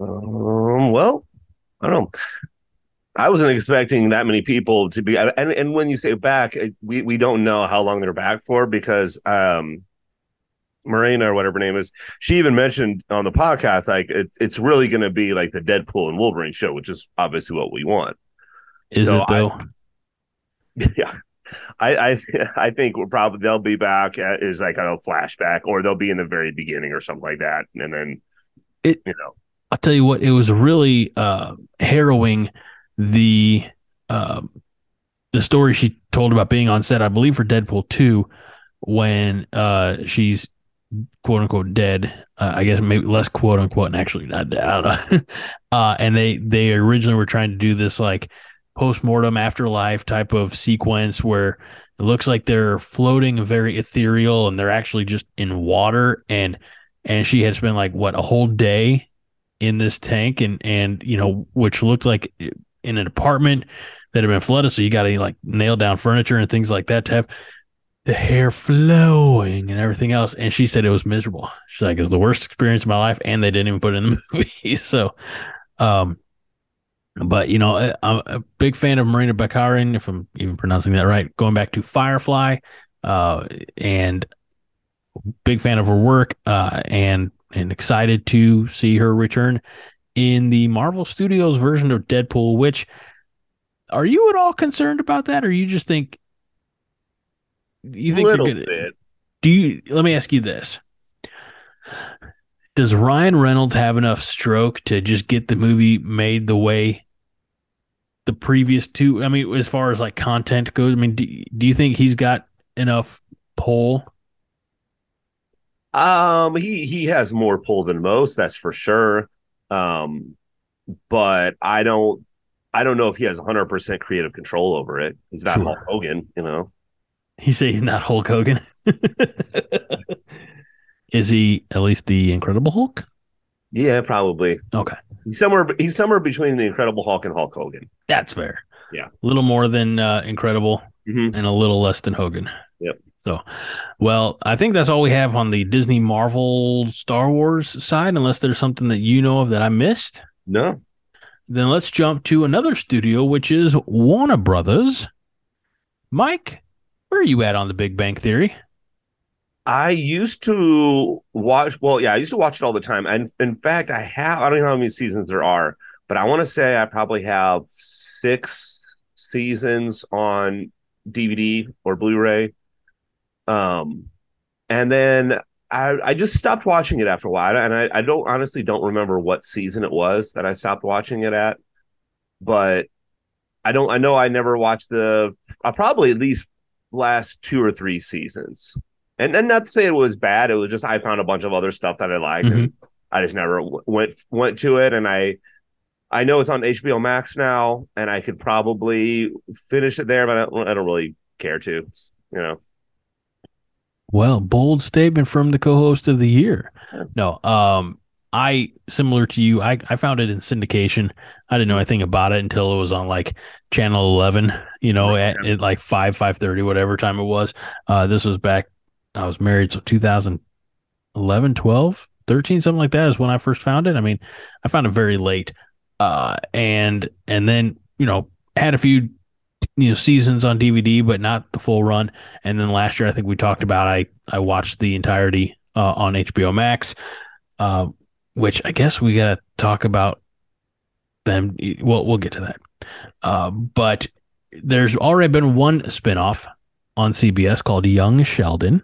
Speaker 2: Um, well, I don't know. I wasn't expecting that many people to be, and and when you say back, we we don't know how long they're back for because um, Marina or whatever her name is, she even mentioned on the podcast like it, it's really going to be like the Deadpool and Wolverine show, which is obviously what we want.
Speaker 1: Is
Speaker 2: So
Speaker 1: it though?
Speaker 2: yeah. I, I I think we're probably they'll be back at, is like a flashback or they'll be in the very beginning or something like that, and then
Speaker 1: It-
Speaker 2: you know
Speaker 1: I'll tell you what, it was really uh, harrowing the uh, the story she told about being on set, I believe for Deadpool two, when uh, she's quote unquote dead. Uh, I guess maybe less quote unquote, and actually not dead. I don't know. uh, and they they originally were trying to do this like post mortem afterlife type of sequence where it looks like they're floating very ethereal and they're actually just in water and and she had spent like what a whole day in this tank and and you know which looked like in an apartment that had been flooded. So you got to like nail down furniture and things like that to have the hair flowing and everything else. And she said it was miserable. She's like it's the worst experience of my life and they didn't even put it in the movie. So um but you know I- i'm a big fan of marina Baccarin if i'm even pronouncing that right. Going back to firefly uh and big fan of her work uh and and excited to see her return in the Marvel Studios version of Deadpool. Which are you at all concerned about that, or you just think you think they're
Speaker 2: little
Speaker 1: gonna?
Speaker 2: bit.
Speaker 1: Do you? Let me ask you this: Does Ryan Reynolds have enough stroke to just get the movie made the way the previous two? I mean, as far as like content goes, I mean, do, do you think he's got enough pull?
Speaker 2: Um, he he has more pull than most, that's for sure. Um, but I don't I don't know if he has 100 percent creative control over it. He's not
Speaker 1: Sure.
Speaker 2: Hulk Hogan, you know.
Speaker 1: You say he's not Hulk Hogan. Is he at least the Incredible Hulk?
Speaker 2: Yeah, probably.
Speaker 1: Okay,
Speaker 2: He's somewhere he's somewhere between the Incredible Hulk and Hulk Hogan.
Speaker 1: that's fair.
Speaker 2: Yeah.
Speaker 1: a little more than uh, Incredible
Speaker 2: Mhm.
Speaker 1: and a little less than Hogan.
Speaker 2: Yep.
Speaker 1: So, well, I think that's all we have on the Disney Marvel Star Wars side, unless there's something that you know of that I missed.
Speaker 2: No.
Speaker 1: Then let's jump to another studio, which is Warner Brothers. Mike, where are you at on the Big Bang Theory?
Speaker 2: I used to watch. Well, yeah, I used to watch it all the time. And in fact, I have. I don't know how many seasons there are, but I want to say I probably have six seasons on DVD or Blu-ray. Um, and then I I just stopped watching it after a while, and I I don't honestly don't remember what season it was that I stopped watching it at, but I don't. I know I never watched the. I probably at least last two or three seasons and and not to say it was bad. It was just I found a bunch of other stuff that I liked, mm-hmm. and I just never w- went went to it. And I I know it's on HBO Max now, and I could probably finish it there, but I don't, I don't really care to. It's, you know.
Speaker 1: Well, bold statement from the co-host of the year. No, um, I similar to you. I I found it in syndication. I didn't know anything about it until it was on like channel eleven. You know, right, at, yeah. at like five five thirty, whatever time it was. Uh, this was back I was married, so 2011, 12, 13, something like that is when I first found it. I mean, I found it very late. Uh, and, and then, you know, had a few, you know, seasons on DVD, but not the full run. And then last year, I think we talked about, I, I watched the entirety uh, on HBO Max, uh, which I guess we got to talk about them. Well, we'll get to that. Uh, but there's already been one spinoff on CBS called Young Sheldon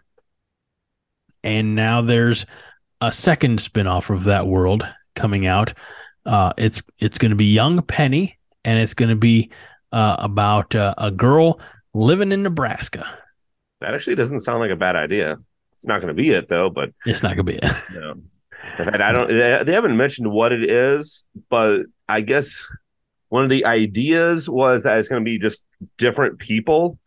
Speaker 1: and now there's a second spinoff of that world coming out. Uh, it's it's going to be Young Penny, and it's going to be uh, about uh, a girl living in Nebraska.
Speaker 2: That actually doesn't sound like a bad idea. It's not going to be it though, but
Speaker 1: it's not going to be it.
Speaker 2: no. In fact, I don't. They haven't mentioned what it is, but I guess one of the ideas was that it's going to be just different people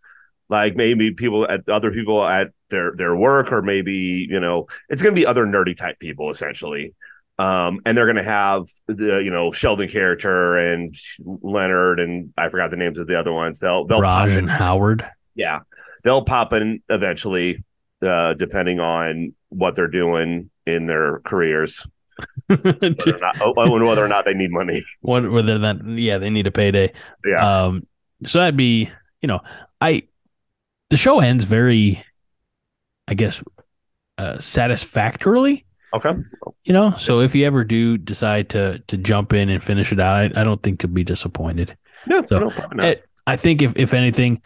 Speaker 2: like maybe people at other people at their their work or maybe you know it's going to be other nerdy type people essentially um and they're going to have the you know sheldon character and leonard and i forgot the names of the other ones. They'll they'll
Speaker 1: raj and howard.
Speaker 2: Yeah. They'll pop in eventually uh depending on what they're doing in their careers. Whether, or not, oh, whether or not they need money.
Speaker 1: Whether that yeah they need a payday.
Speaker 2: Yeah.
Speaker 1: Um so that'd be you know i the show ends very, I guess, uh, satisfactorily.
Speaker 2: Okay.
Speaker 1: You know, so if you ever do decide to to jump in and finish it out, I, I don't think you'll be disappointed.
Speaker 2: No,
Speaker 1: so,
Speaker 2: no,
Speaker 1: I, eh, I think if if anything,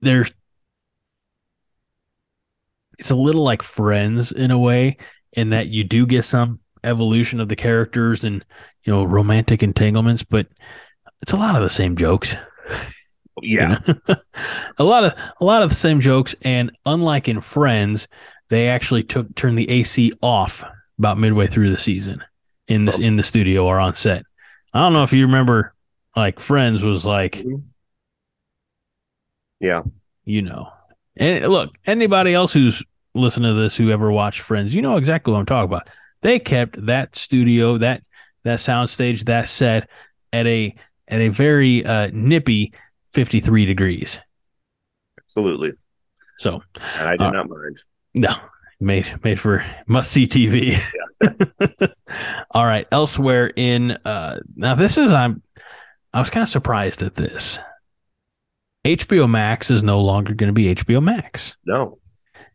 Speaker 1: there's it's a little like Friends in a way, in that you do get some evolution of the characters and you know romantic entanglements, but it's a lot of the same jokes.
Speaker 2: Yeah.
Speaker 1: You know? a lot of a lot of the same jokes and unlike in Friends, they actually took turned the AC off about midway through the season in this oh. in the studio or on set. I don't know if you remember like Friends was like mm-hmm.
Speaker 2: Yeah.
Speaker 1: You know. And look, anybody else who's listening to this who ever watched Friends, you know exactly what I'm talking about. They kept that studio, that that soundstage, that set at a at a very uh, nippy 53 degrees.
Speaker 2: Absolutely.
Speaker 1: So,
Speaker 2: and I do uh, not mind.
Speaker 1: No, made made for must see TV. Yeah. All right. Elsewhere in uh now this is I'm I was kind of surprised at this. HBO Max is no longer going to be HBO Max.
Speaker 2: No.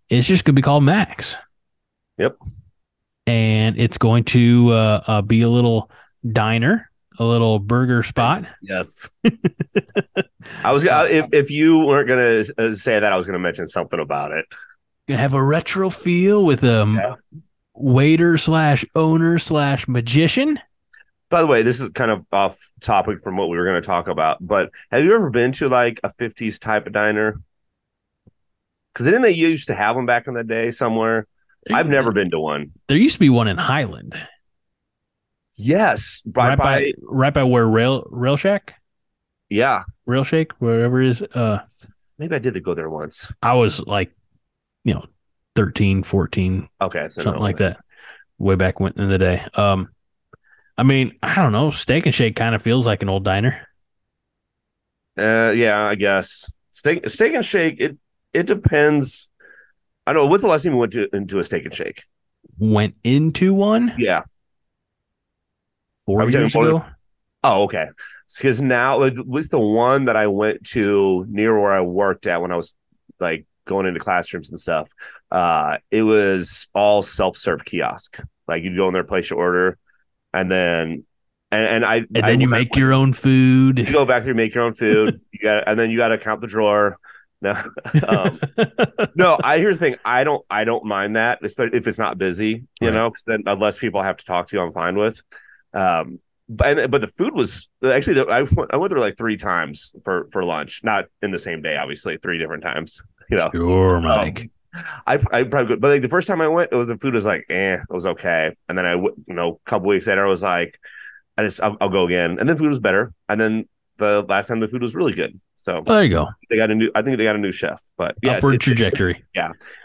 Speaker 1: It's just going to be called Max.
Speaker 2: Yep.
Speaker 1: And it's going to uh, uh, be a little diner a little burger spot.
Speaker 2: Yes. I was if if you weren't gonna uh, say that, I was gonna mention something about it.
Speaker 1: Gonna have a retro feel with a yeah. waiter slash owner slash magician.
Speaker 2: By the way, this is kind of off topic from what we were going to talk about, but have you ever been to like a 50s type of diner? Because didn't they used to have them back in the day somewhere? I've never been to one.
Speaker 1: There used to be one in Highland.
Speaker 2: Yes,
Speaker 1: right, right by, by, right by where Rail Rail Shack.
Speaker 2: Yeah,
Speaker 1: Rail Shake, wherever it is. Uh,
Speaker 2: maybe I did go there once.
Speaker 1: I was like, you know, 13, 14.
Speaker 2: Okay,
Speaker 1: so something like that. Way back when in the day. Um, I mean, I don't know. Steak and Shake kind of feels like an old diner.
Speaker 2: Uh, yeah, I guess steak steak and shake. It it depends. I don't know. What's the last time you went to into a steak and shake?
Speaker 1: Went into one?
Speaker 2: Yeah
Speaker 1: four years ago.
Speaker 2: Oh, okay. Because now, at least the one that I went to near where I worked at when I was like going into classrooms and stuff, uh, it was all self serve kiosk. Like you'd go in there, place your order, and then and and I
Speaker 1: And
Speaker 2: I
Speaker 1: then you
Speaker 2: went-
Speaker 1: make your own food.
Speaker 2: you go back there, make your own food. You got and then you got to count the drawer. No, um, no. I here's the thing. I don't. I don't mind that, especially if it's not busy. You
Speaker 1: Right.
Speaker 2: know, then unless people have to talk to you, I'm fine with. Um, but and- but the food was actually I went, I went there like three times for for lunch, not in the same day, obviously, three different times. You know,
Speaker 1: Sure, Mike.
Speaker 2: I I probably could, but like the first time I went, it was the food was like, eh, it was okay. And then I, you know, a couple weeks later, I was like, I just I'll, I'll go again. And then food was better. And then the last time the food was really good. So
Speaker 1: Well, there you go.
Speaker 2: they got a new. I think they got a new chef. But yeah,
Speaker 1: Upward
Speaker 2: it's,
Speaker 1: trajectory.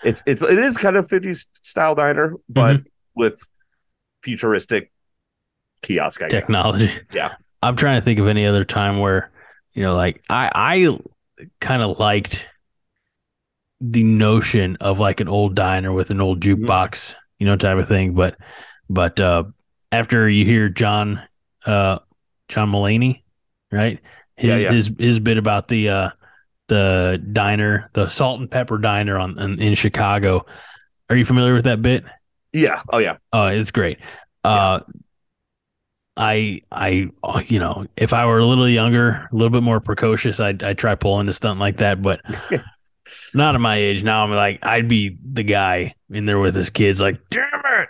Speaker 2: It's it's it is kind of 50s style diner, but
Speaker 1: Mm-hmm.
Speaker 2: with futuristic kiosk. I guess.
Speaker 1: technology.
Speaker 2: Yeah.
Speaker 1: I'm trying to think of any other time where, you know, like I I kind of liked the notion of like an old diner with an old
Speaker 2: Mhm.
Speaker 1: jukebox, you know, type of thing. But but uh after you hear John uh John Mulaney, right? His
Speaker 2: Yeah, yeah.
Speaker 1: his his bit about the uh the diner, the salt and pepper diner on in, in Chicago. Are you familiar with that bit?
Speaker 2: Yeah. Oh yeah.
Speaker 1: Oh, it's great. Uh, I, I, you know, if I were a little younger, a little bit more precocious, I'd, I'd try pulling a stunt like that. But not at my age now. I'm like, I'd be the guy in there with his kids, like, damn it.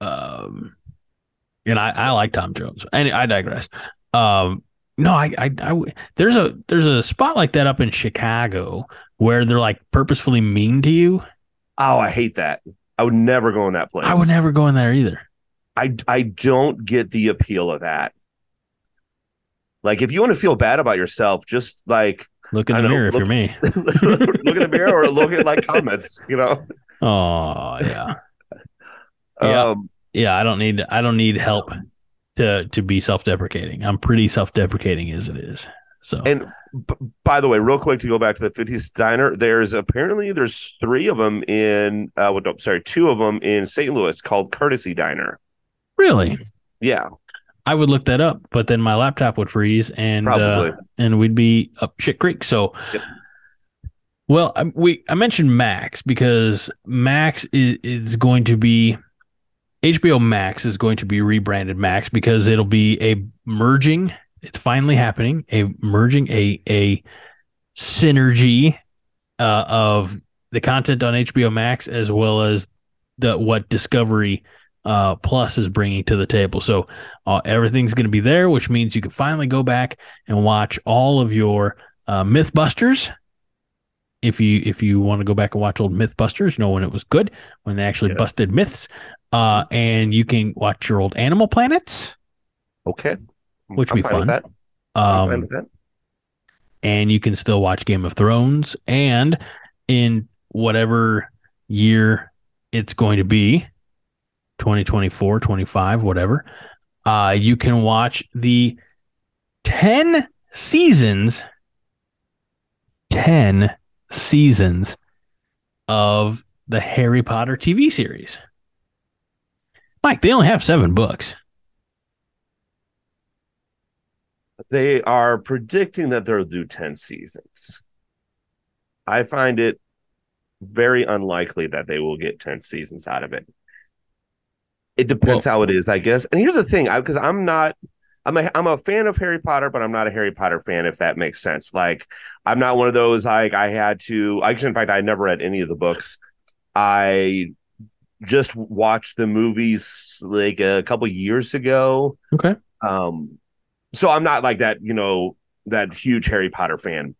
Speaker 1: Um, and I, I like Tom Jones. And I digress. Um, no, I, I, I, would- there's a, there's a spot like that up in Chicago where they're like purposefully mean to you.
Speaker 2: Oh, I hate that. I would never go in that place.
Speaker 1: I would never go in there either.
Speaker 2: I I don't get the appeal of that. Like, if you want to feel bad about yourself, just like
Speaker 1: Look in the
Speaker 2: know,
Speaker 1: mirror if you're me.
Speaker 2: look in the mirror or look at like comments. You know.
Speaker 1: Oh yeah, Yeah.
Speaker 2: Um,
Speaker 1: yeah. I don't need I don't need help to to be self deprecating. I'm pretty self deprecating as it is. So
Speaker 2: and b- by the way, real quick to go back to the 50s diner, there's apparently there's three of them in uh, well, no, sorry, two of them in St. Louis called Courtesy Diner.
Speaker 1: really,
Speaker 2: Yeah,
Speaker 1: I would look that up, but then my laptop would freeze and uh, and we'd be up shit creek. So.
Speaker 2: Yep.
Speaker 1: Well, I, we I mentioned Max because Max is, is going to be HBO Max is going to be rebranded Max because it'll be a merging. It's finally happening. A merging a a synergy uh, of the content on HBO Max as well as the what Discovery uh, Plus is bringing to the table. So uh, everything's going to be there, which means you can finally go back and watch all of your uh, MythBusters. If you if you want to go back and watch old MythBusters, know when it was good, when they actually
Speaker 2: Yes.
Speaker 1: busted myths, uh, and you can watch your old Animal Planets,
Speaker 2: okay,
Speaker 1: Which would be fun.
Speaker 2: That.
Speaker 1: Um,
Speaker 2: that.
Speaker 1: and you can still watch Game of Thrones, and in whatever year it's going to be 2024 25 whatever uh you can watch the 10 seasons 10 seasons of the Harry Potter TV series Mike they only have 7 books
Speaker 2: They are predicting that they'll do 10 seasons. I find it very unlikely that they will get 10 seasons out of it. It depends how it is, I guess. And here's the thing, because I'm not I'm a I'm a fan of Harry Potter, but I'm not a Harry Potter fan, if that makes sense. Like I'm not one of those like I had to actually in fact I never read any of the books. I just watched the movies like a couple years ago.
Speaker 1: okay
Speaker 2: Um, so I'm not like that, you know, that huge Harry Potter fan.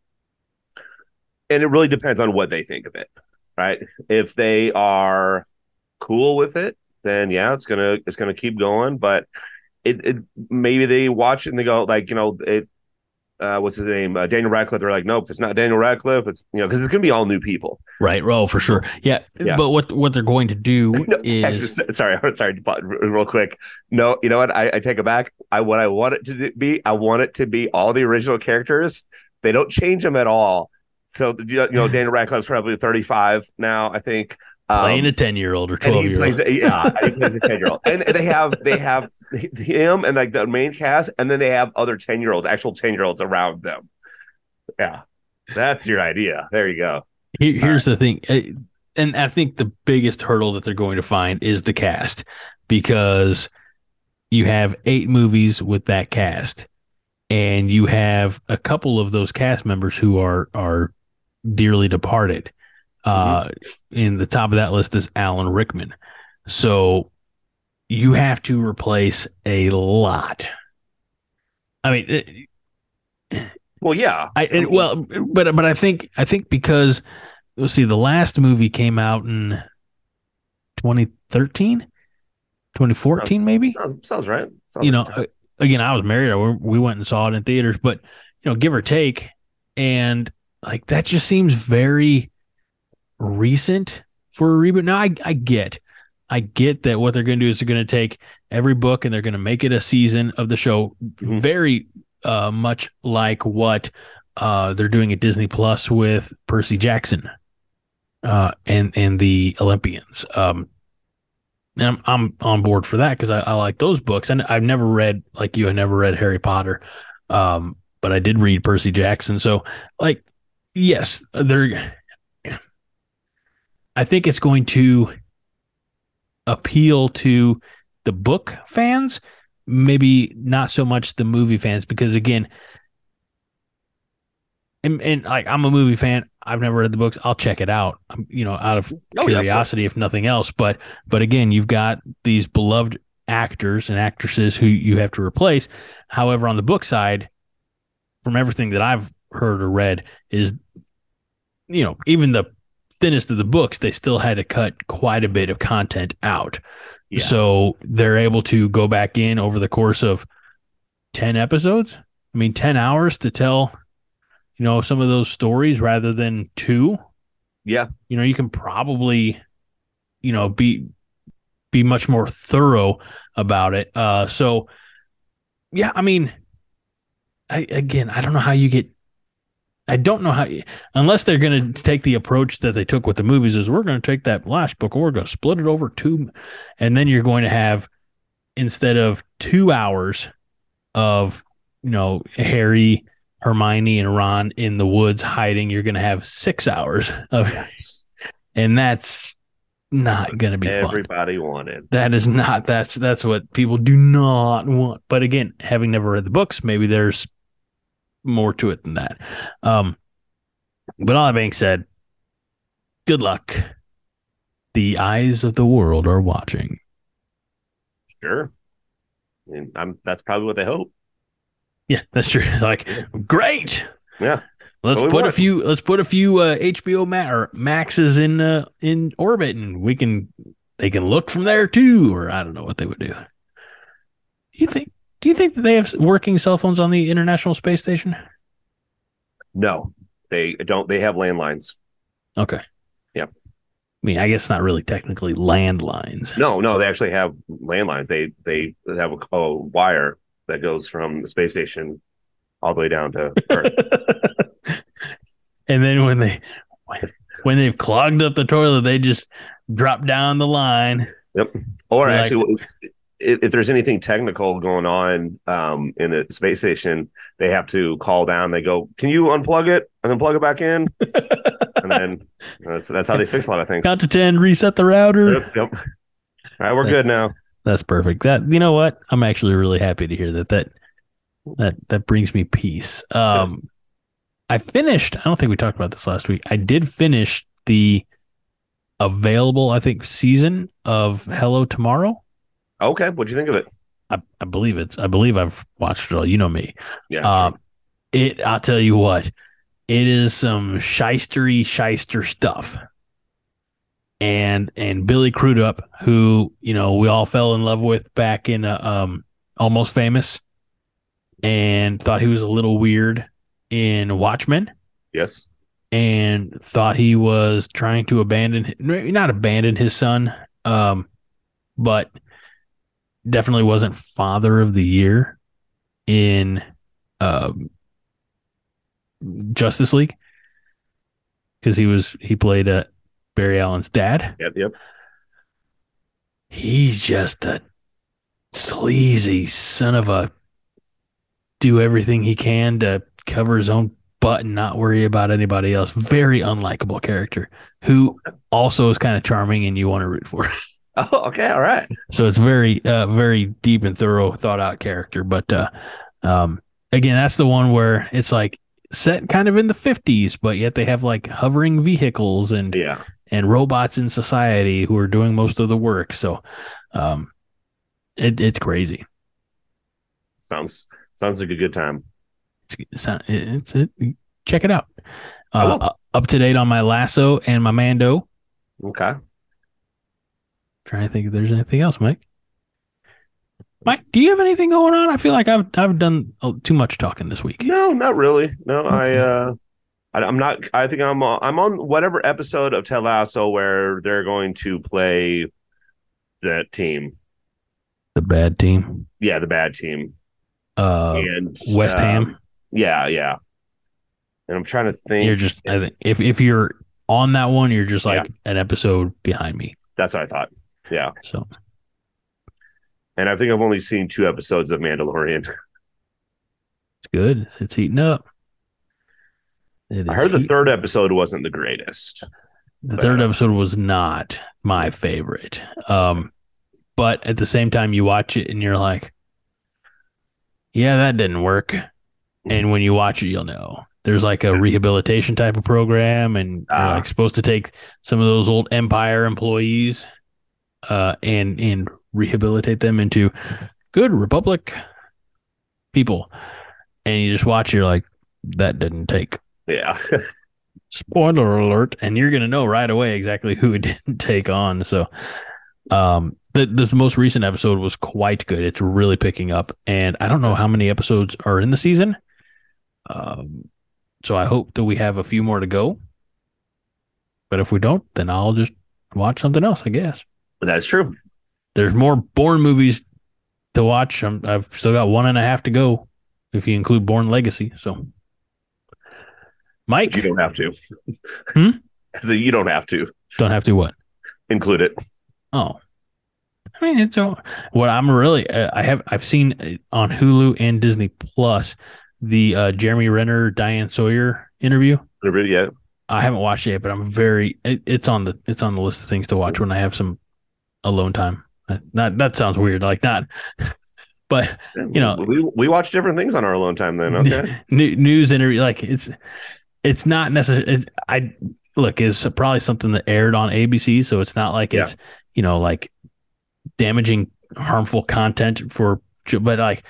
Speaker 2: And it really depends on what they think of it, right? If they are cool with it, then yeah, it's gonna it's gonna keep going. But it, it maybe they watch it and they go like, you know, it. Uh, what's his name? Uh, Daniel Radcliffe. They're like, nope, it's not Daniel Radcliffe. It's you know because it's gonna be all new people.
Speaker 1: right oh for sure yeah,
Speaker 2: Yeah.
Speaker 1: but what what they're going to do
Speaker 2: No,
Speaker 1: is
Speaker 2: actually, sorry, sorry, but real quick. No, you know what? I, I take it back. I what I want it to be. I want it to be all the original characters. They don't change them at all. So you know, you know Daniel Radcliffe's probably thirty five now. I think. Um,
Speaker 1: playing a 10 year old or
Speaker 2: twelve
Speaker 1: year old.
Speaker 2: yeah, he plays a ten year old, and they have they have him and like the main cast, and then they have other ten year olds, actual ten year olds around them. Yeah, that's your idea. There you go.
Speaker 1: Here, here's the thing, and I think the biggest hurdle that they're going to find is the cast because you have eight movies with that cast, and you have a couple of those cast members who are are dearly departed. Uh, in the top of that list is Alan Rickman. So you have to replace a lot. I mean, it-
Speaker 2: Well, yeah.
Speaker 1: I and, well, but but I think I think because let's see, the last movie came out in 2013, 2014,
Speaker 2: Sounds-
Speaker 1: maybe.
Speaker 2: Sounds, sounds right. Sounds
Speaker 1: You know,
Speaker 2: right.
Speaker 1: uh, again, I was married. I, we went and saw it in theaters, but you know, give or take, and like that just seems very recent for a reboot. Now, I I get. I get that what they're going to do is they're going to take every book and they're going to make it a season of the show,
Speaker 2: Mhm.
Speaker 1: very uh, much like what uh, they're doing at Disney Plus with Percy Jackson uh, and and the Olympians. Um, and I'm I'm on board for that because I, I like those books. And I've never read like you. I never read Harry Potter, um, but I did read Percy Jackson. So like, yes, they're. I think it's going to appeal to the book fans, maybe not so much the movie fans, because again, and, and like I'm a movie fan. I've never read the books. I'll check it out. I'm, you know, out of
Speaker 2: Oh, yeah, of
Speaker 1: curiosity, if nothing else. But but again, you've got these beloved actors and actresses who you have to replace. However, on the book side, from everything that I've heard or read, is you know even the thinnest of the books, they still had to cut quite a bit of content out.
Speaker 2: Yeah.
Speaker 1: So they're able to go back in over the course of 10 episodes. I mean, 10 hours to tell, you know, some of those stories rather than two.
Speaker 2: yeah.
Speaker 1: You know, you can probably, you know, be be much more thorough about it. Uh so yeah, I mean I again, I don't know how you get I don't know how unless they're going to take the approach that they took with the movies is we're going to take that last book and we're going to split it over two and then you're going to have instead of 2 hours of you know Harry, Hermione and Ron in the woods hiding, you're going to have 6 hours of and that's not going to be fun.
Speaker 2: Everybody wanted.
Speaker 1: That is not that's that's what people do not want. But again, having never read the books, maybe there's more to it than that. Um but all that being said, good luck. The eyes of the world are watching.
Speaker 2: Sure. I mean, I'm, that's probably what they hope.
Speaker 1: Yeah, that's true. Like, great.
Speaker 2: Yeah.
Speaker 1: Let's put a few. Let's put a few uh, HBO Ma- or Maxes in uh, in orbit, and we can they can look from there too. Or I don't know what they would do. Do you think? Do you think that they have working cell phones on the International Space Station?
Speaker 2: No, they don't. They have landlines.
Speaker 1: Okay.
Speaker 2: Yep.
Speaker 1: I mean, I guess not really technically landlines.
Speaker 2: No, no, they actually have landlines. They they have a, a wire that goes from the space station all the way down to Earth.
Speaker 1: and then when they when, when they've clogged up the toilet, they just drop down the line. Yep.
Speaker 2: Or
Speaker 1: Like-
Speaker 2: actually, it's- if, if there's anything technical going on um, in the space station, they have to call down. They go, "Can you unplug it and then plug it back in?" and then that's that's how they fix a lot of things.
Speaker 1: Count to ten, reset the router.
Speaker 2: Yep, yep. All right, we're good now.
Speaker 1: That's perfect. That you know what? I'm actually really happy to hear that. That that that brings me peace. Um, I finished. I don't think we talked about this last week. I did finish the available, I think, season of Hello Tomorrow.
Speaker 2: Okay, what'd you think of it?
Speaker 1: I, I believe it's. I believe I've watched it all. You know me.
Speaker 2: Yeah,
Speaker 1: Um, it. I'll tell you what. It is some shystery shyster stuff. And and Billy Crudup, who you know we all fell in love with back in uh, um Almost Famous, and thought he was a little weird in Watchmen,
Speaker 2: yes.
Speaker 1: and thought he was trying to abandon not abandon his son, um, but definitely wasn't Father of the Year in um, Justice League because he was he played uh, Barry Allen's dad.
Speaker 2: Yep, yep.
Speaker 1: He's just a sleazy son of a do everything he can to cover his own butt and not worry about anybody else. Very unlikable character who also is kind of charming and you want to root for.
Speaker 2: Oh, okay, all right.
Speaker 1: so it's very, uh, very deep and thorough, thought out character. But uh, um, again, that's the one where it's like set kind of in the 50s, but yet they have like hovering vehicles and
Speaker 2: Yeah,
Speaker 1: and robots in society who are doing most of the work. So, um, it, it's crazy.
Speaker 2: sounds sounds like a good time.
Speaker 1: It's, it's, not- it's it, check it out. Uh, uh, up to date on my lasso and my Mando.
Speaker 2: Okay.
Speaker 1: Trying to think if there's anything else, Mike. Mike, do you have anything going on? I feel like I've I've done uh, too much talking this week.
Speaker 2: No, not really. No, I
Speaker 1: Okay.
Speaker 2: uh I, I'm not I think I'm uh, I'm on whatever episode of Ted Lasso where they're going to play that team.
Speaker 1: The bad team,
Speaker 2: Yeah, the bad team.
Speaker 1: uh,
Speaker 2: and
Speaker 1: West
Speaker 2: um,
Speaker 1: Ham.
Speaker 2: Yeah, yeah. And I'm trying to think
Speaker 1: You're just I think if if you're on that one, you're just like an episode behind me.
Speaker 2: that's what I thought. Yeah.
Speaker 1: So
Speaker 2: And I think I've only seen two episodes of Mandalorian.
Speaker 1: it's good. It's heating up. It
Speaker 2: I heard the
Speaker 1: heat-
Speaker 2: third episode wasn't the greatest.
Speaker 1: The third episode was not my favorite. Um, but at the same time, you watch it and you're like, yeah, that didn't work. And when you watch it, you'll know. There's like a rehabilitation type of program, and you're
Speaker 2: Ah.
Speaker 1: like supposed to take some of those old Empire employees, uh, and and rehabilitate them into good Republic people. And you just watch, you're like, that didn't take.
Speaker 2: Yeah.
Speaker 1: spoiler alert and you're going to know right away exactly who it didn't take on. So um the the most recent episode was quite good. It's really picking up and i don't know how many episodes are in the season. Um so i hope that we have a few more to go. But if we don't then i'll just watch something else i guess
Speaker 2: That's true.
Speaker 1: there's more Bourne movies to watch I'm, i've still got one and a half to go if you include Bourne legacy so mike
Speaker 2: You don't have to.
Speaker 1: Hmm?
Speaker 2: So you don't have to
Speaker 1: don't have to what
Speaker 2: include it.
Speaker 1: Oh, I mean, it's all, what I'm really. Uh, I have I've seen uh, on Hulu and Disney Plus the uh, Jeremy Renner Diane Sawyer interview.
Speaker 2: Yeah.
Speaker 1: I haven't watched it yet, but I'm very. It, it's on the it's on the list of things to watch when I have some alone time. Uh, Not that sounds weird, like not. but You know-
Speaker 2: we we watch different things on our alone time then. Okay.
Speaker 1: new, news interview, like it's it's not necessary. I look, it's probably something that aired on ABC, so it's not like
Speaker 2: Yeah.
Speaker 1: it's you know like damaging, harmful content for. But like,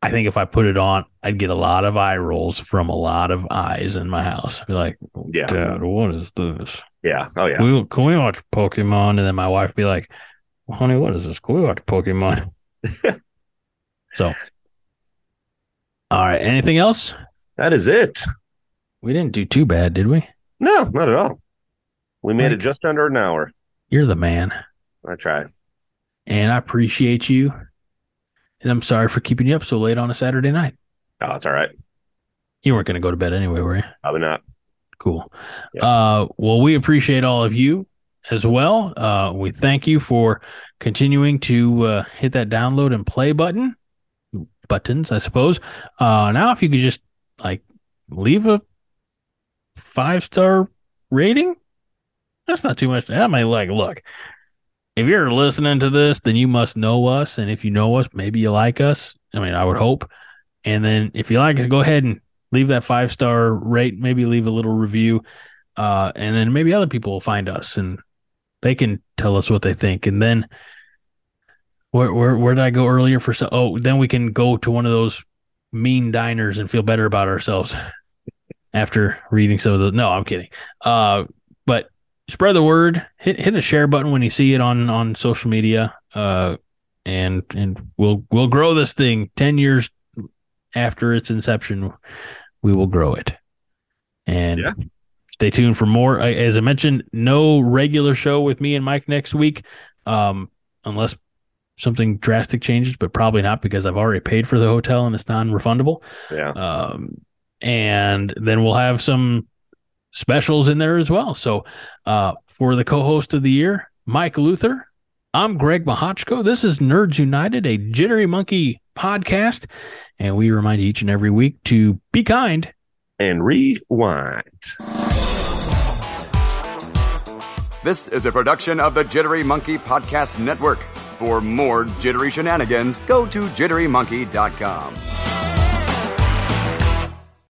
Speaker 1: I think if I put it on, I'd get a lot of eye rolls from a lot of eyes in my house. Be like, oh,
Speaker 2: Yeah.
Speaker 1: Dad, what is this?
Speaker 2: yeah. Oh yeah.
Speaker 1: We, can we watch Pokemon? And then my wife be like, well, honey, what is this? Can we watch Pokemon? so, all right. Anything else?
Speaker 2: That is it.
Speaker 1: We didn't do too bad, did we?
Speaker 2: No, not at all. We made it just under an hour.
Speaker 1: You're the man,
Speaker 2: I tried.
Speaker 1: and I appreciate you. And I'm sorry for keeping you up so late on a Saturday night.
Speaker 2: Oh, that's all right.
Speaker 1: You weren't going to go to bed anyway, were you?
Speaker 2: Probably not.
Speaker 1: Cool. Uh, well, we appreciate all of you as well. Uh, we thank you for continuing to uh, hit that download and play button buttons, I suppose. Uh, now, if you could just like leave a five star rating, that's not too much. That might like, look, if you're listening to this, then you must know us, and if you know us, maybe you like us. I mean, I would hope. And then if you like us, go ahead and leave that five star rate. Maybe leave a little review, uh, and then maybe other people will find us and they can tell us what they think. And then where where where did I go earlier for? So oh, then we can go to one of those mean diners and feel better about ourselves after reading some of the. No, I'm kidding. Uh, spread the word. Hit hit a share button when you see it on on social media. Uh, and and we'll we'll grow this thing ten years after its inception. We will grow it. And
Speaker 2: Yeah.
Speaker 1: stay tuned for more. I- As I mentioned, no regular show with me and Mike next week, um, unless something drastic changes, but probably not because I've already paid for the hotel and it's non-refundable.
Speaker 2: Yeah.
Speaker 1: Um, and then we'll have some specials in there as well. So, uh, for the co-host of the year, Mike Luther, I'm Greg Mahochko. This is Nerds United, a Jittery Monkey podcast, and we remind each and every week to be kind
Speaker 2: and rewind.
Speaker 3: This is a production of the Jittery Monkey Podcast Network. For more jittery shenanigans, go to jitterymonkey.com.